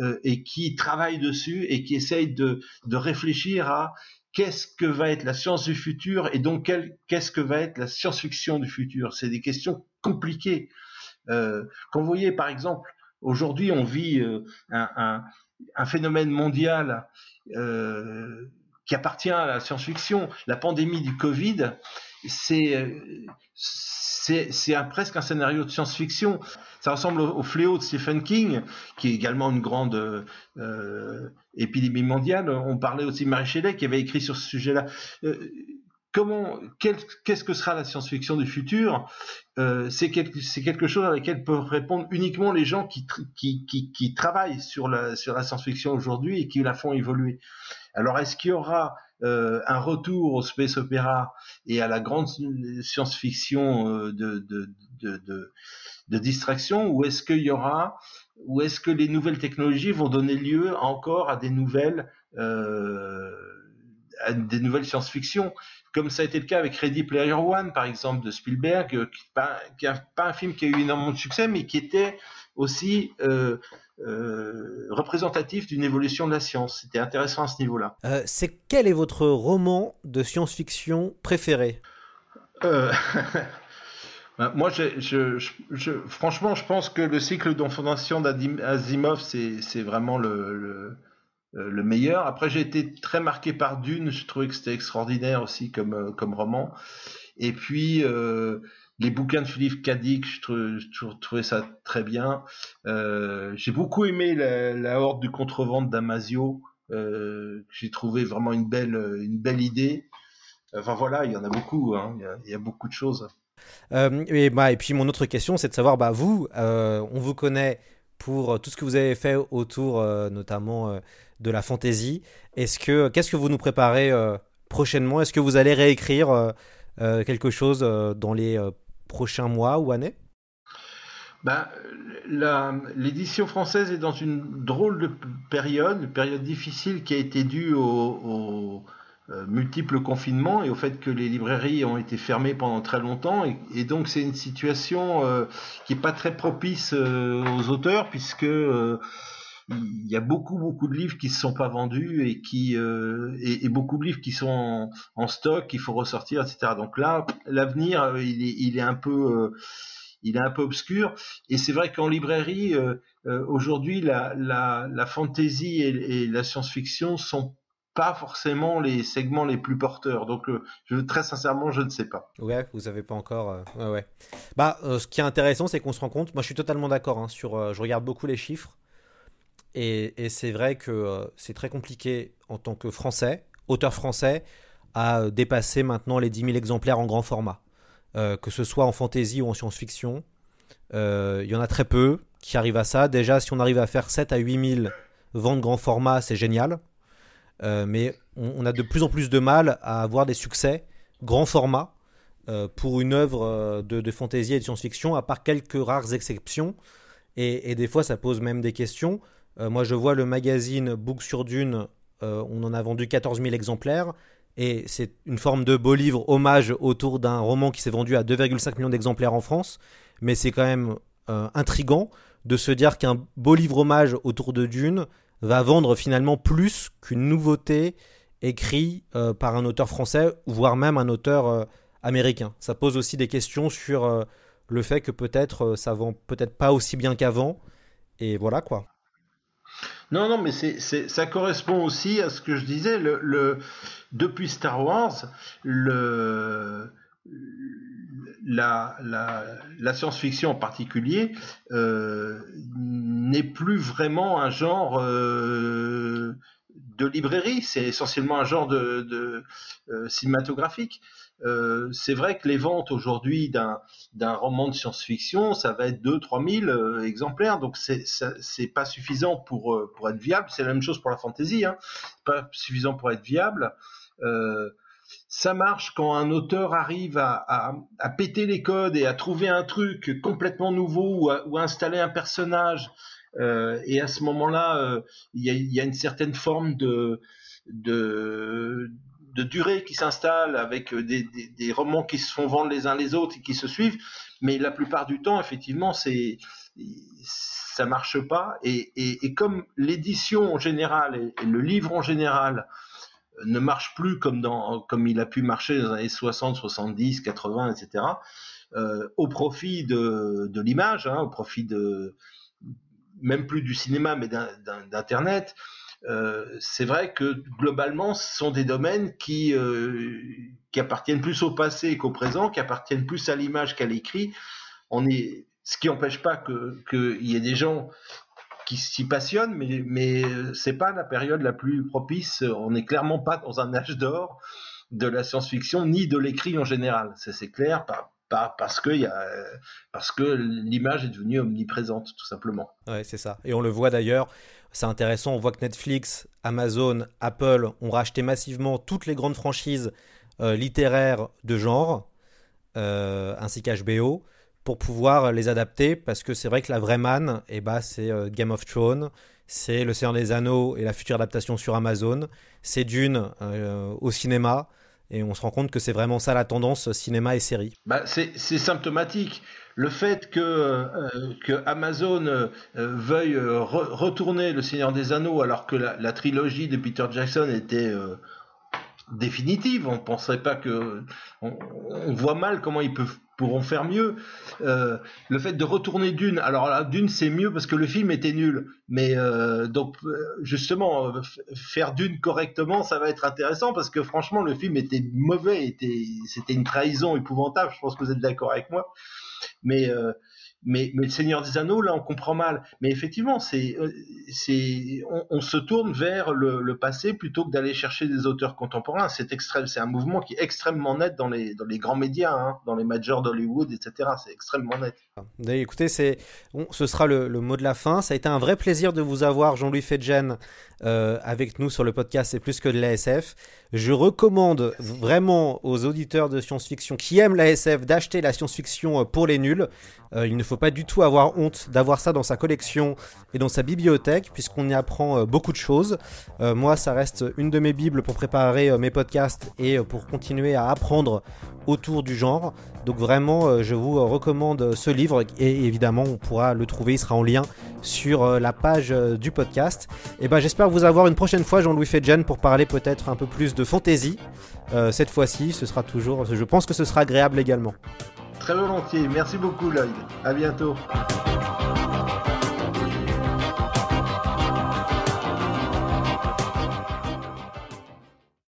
euh, et qui travaillent dessus et qui essayent de, de réfléchir à qu'est-ce que va être la science du futur et donc qu'est-ce que va être la science-fiction du futur. C'est des questions compliquées. Euh, quand vous voyez par exemple, aujourd'hui on vit euh, un, phénomène mondial euh, qui appartient à la science-fiction, la pandémie du Covid, c'est c'est presque un scénario de science-fiction. Ça ressemble au, fléau de Stephen King, qui est également une grande euh, épidémie mondiale. On parlait aussi de Marie Shelley, qui avait écrit sur ce sujet-là. Euh, comment, qu'est-ce que sera la science-fiction du futur euh, C'est quelque, chose à laquelle peuvent répondre uniquement les gens qui, travaillent sur la, science-fiction aujourd'hui et qui la font évoluer. Alors, est-ce qu'il y aura euh, un retour au space opéra et à la grande science-fiction euh, de, distraction, ou est-ce que les nouvelles technologies vont donner lieu encore à des nouvelles, des nouvelles science-fiction, comme ça a été le cas avec Ready Player One, par exemple, de Spielberg, euh, qui n'est pas, un film qui a eu énormément de succès, mais qui était aussi euh, euh, représentatif d'une évolution de la science. C'était intéressant à ce niveau-là. Euh, c'est quel est votre roman de science-fiction préféré? Bah, Moi, je, je, je, franchement, je pense que le cycle d'enfondation d'Asimov, c'est vraiment le, le, le, meilleur. Après, j'ai été très marqué par Dune. Je trouvais que c'était extraordinaire aussi comme, comme roman. Et puis, euh, les bouquins de Philippe Cadic, je, trouvais ça très bien. Euh, j'ai beaucoup aimé la, Horde du contrevent d'Amasio. Euh, j'ai trouvé vraiment une belle, une belle idée. Enfin voilà, il y en a beaucoup. Hein. Il, y a, beaucoup de choses. Euh, et, bah, et puis mon autre question, c'est de savoir, bah, vous, on vous connaît pour tout ce que vous avez fait autour, notamment de la fantaisie. Est-ce que, qu'est-ce que vous nous préparez prochainement? Est-ce que vous allez réécrire quelque chose dans les prochains mois ou années? Ben, L'édition française est dans une drôle de période, une période difficile qui a été due aux, euh, multiples confinements et au fait que les librairies ont été fermées pendant très longtemps. Et, donc c'est une situation euh, qui n'est pas très propice euh, aux auteurs puisque il y a beaucoup beaucoup de livres qui ne sont pas vendus et qui euh, et, beaucoup de livres qui sont en, stock qu'il faut ressortir etc donc là l'avenir euh, il est, un peu euh, il est un peu obscur et c'est vrai qu'en librairie aujourd'hui la, la, fantasy et, la science-fiction sont pas forcément les segments les plus porteurs. Donc, très sincèrement, je ne sais pas. Ouais, vous avez pas encore. ouais. Bah, ce qui est intéressant, c'est qu'on se rend compte. Moi, je suis totalement d'accord. Hein, sur, je regarde beaucoup les chiffres. Et, c'est vrai que euh, c'est très compliqué en tant que français, auteur français, à dépasser maintenant les 10 000 exemplaires en grand format. Euh, que ce soit en fantasy ou en science-fiction. Euh, il y en a très peu qui arrivent à ça. Déjà, si on arrive à faire 7 à 8 000 ventes grand format, c'est génial. mais on, a de plus en plus de mal à avoir des succès grand format pour une œuvre de, fantasy et de science-fiction, à part quelques rares exceptions. Et, des fois, ça pose même des questions. Euh, moi, je vois le magazine Book sur Dune, euh, on en a vendu 14 000 exemplaires. Et c'est une forme de beau livre hommage autour d'un roman qui s'est vendu à 2,5 millions d'exemplaires en France. Mais c'est quand même euh, intrigant de se dire qu'un beau livre hommage autour de Dune va vendre finalement plus qu'une nouveauté écrite par un auteur français, voire même un auteur américain. Ça pose aussi des questions sur le fait que peut-être ça vend peut-être pas aussi bien qu'avant. Et voilà quoi. Non, non, mais c'est, ça correspond aussi à ce que je disais. Depuis Star Wars, la, science-fiction en particulier euh, n'est plus vraiment un genre euh, de librairie, c'est essentiellement un genre de, euh, cinématographique. C'est vrai que les ventes aujourd'hui d'un roman de science-fiction, ça va être 2-3 000 exemplaires, donc c'est pas suffisant pour, pour être viable. C'est la même chose pour la fantasy, hein. pas suffisant pour être viable ça marche quand un auteur arrive à, péter les codes et à trouver un truc complètement nouveau ou à, installer un personnage. Euh, et à ce moment-là, euh, il y, a, une certaine forme de, durée qui s'installe avec des, romans qui se font vendre les uns les autres et qui se suivent. Mais la plupart du temps, effectivement, c'est ça marche pas. Et, comme l'édition en général et, le livre en général ne marche plus comme, dans, comme il a pu marcher dans les années 60, 70, 80, etc., au profit de, de l'image, hein, au profit de même plus du cinéma, mais d'Internet. Euh, c'est vrai que globalement, ce sont des domaines qui, euh, qui appartiennent plus au passé qu'au présent, qui appartiennent plus à l'image qu'à l'écrit. On est, ce qui n'empêche pas qu'il y ait des gens qui s'y passionnent, mais, mais c'est pas la période la plus propice. On n'est clairement pas dans un âge d'or de la science-fiction ni de l'écrit en général. C'est clair, pas parce que, y que l'image est devenue omniprésente, tout simplement. Ouais, c'est ça. Et on le voit d'ailleurs, c'est intéressant, on voit que Netflix, Amazon, Apple ont racheté massivement toutes les grandes franchises euh, littéraires de genre, euh, ainsi qu'HBO pour pouvoir les adapter parce que c'est vrai que la vraie manne, eh ben, c'est euh, Game of Thrones, c'est Le Seigneur des Anneaux et la future adaptation sur Amazon, c'est Dune euh, au cinéma. Et on se rend compte que c'est vraiment ça la tendance cinéma et série. Bah, c'est symptomatique. Le fait que, euh, Amazon veuille retourner Le Seigneur des Anneaux alors que la, trilogie de Peter Jackson était définitive, on ne penserait pas que... On, on, voit mal comment ils peuvent pourront faire mieux. Euh, le fait de retourner Dune, alors Dune c'est mieux parce que le film était nul, mais euh, donc euh, justement faire Dune correctement, ça va être intéressant parce que franchement le film était mauvais, était c'était une trahison épouvantable. Je pense que vous êtes d'accord avec moi, mais mais, le Seigneur des Anneaux, là, on comprend mal. Mais effectivement, c'est, euh, c'est, on, se tourne vers le, passé plutôt que d'aller chercher des auteurs contemporains. C'est extrême, c'est un mouvement qui est extrêmement net dans les, dans les grands médias, hein, dans les majors d'Hollywood, etc. C'est extrêmement net. Écoutez, c'est, ce sera le, mot de la fin. Ça a été un vrai plaisir de vous avoir, Jean-Louis Fedjen, euh, avec nous sur le podcast C'est plus que de l'ASF. Je recommande vraiment aux auditeurs de science-fiction qui aiment l'ASF d'acheter la science-fiction euh, pour les nuls. Faut pas du tout avoir honte d'avoir ça dans sa collection et dans sa bibliothèque, puisqu'on y apprend euh, beaucoup de choses. Euh, moi, ça reste une de mes bibles pour préparer mes podcasts et pour continuer à apprendre autour du genre. Donc vraiment, je vous recommande ce livre et évidemment, on pourra le trouver, il sera en lien sur la page du podcast. Et ben, j'espère vous avoir une prochaine fois, Jean-Louis Fedjen, pour parler peut-être un peu plus de fantaisie. cette fois-ci, ce sera toujours, je pense que ce sera agréable également. Très volontiers. Merci beaucoup, Lloyd. À bientôt.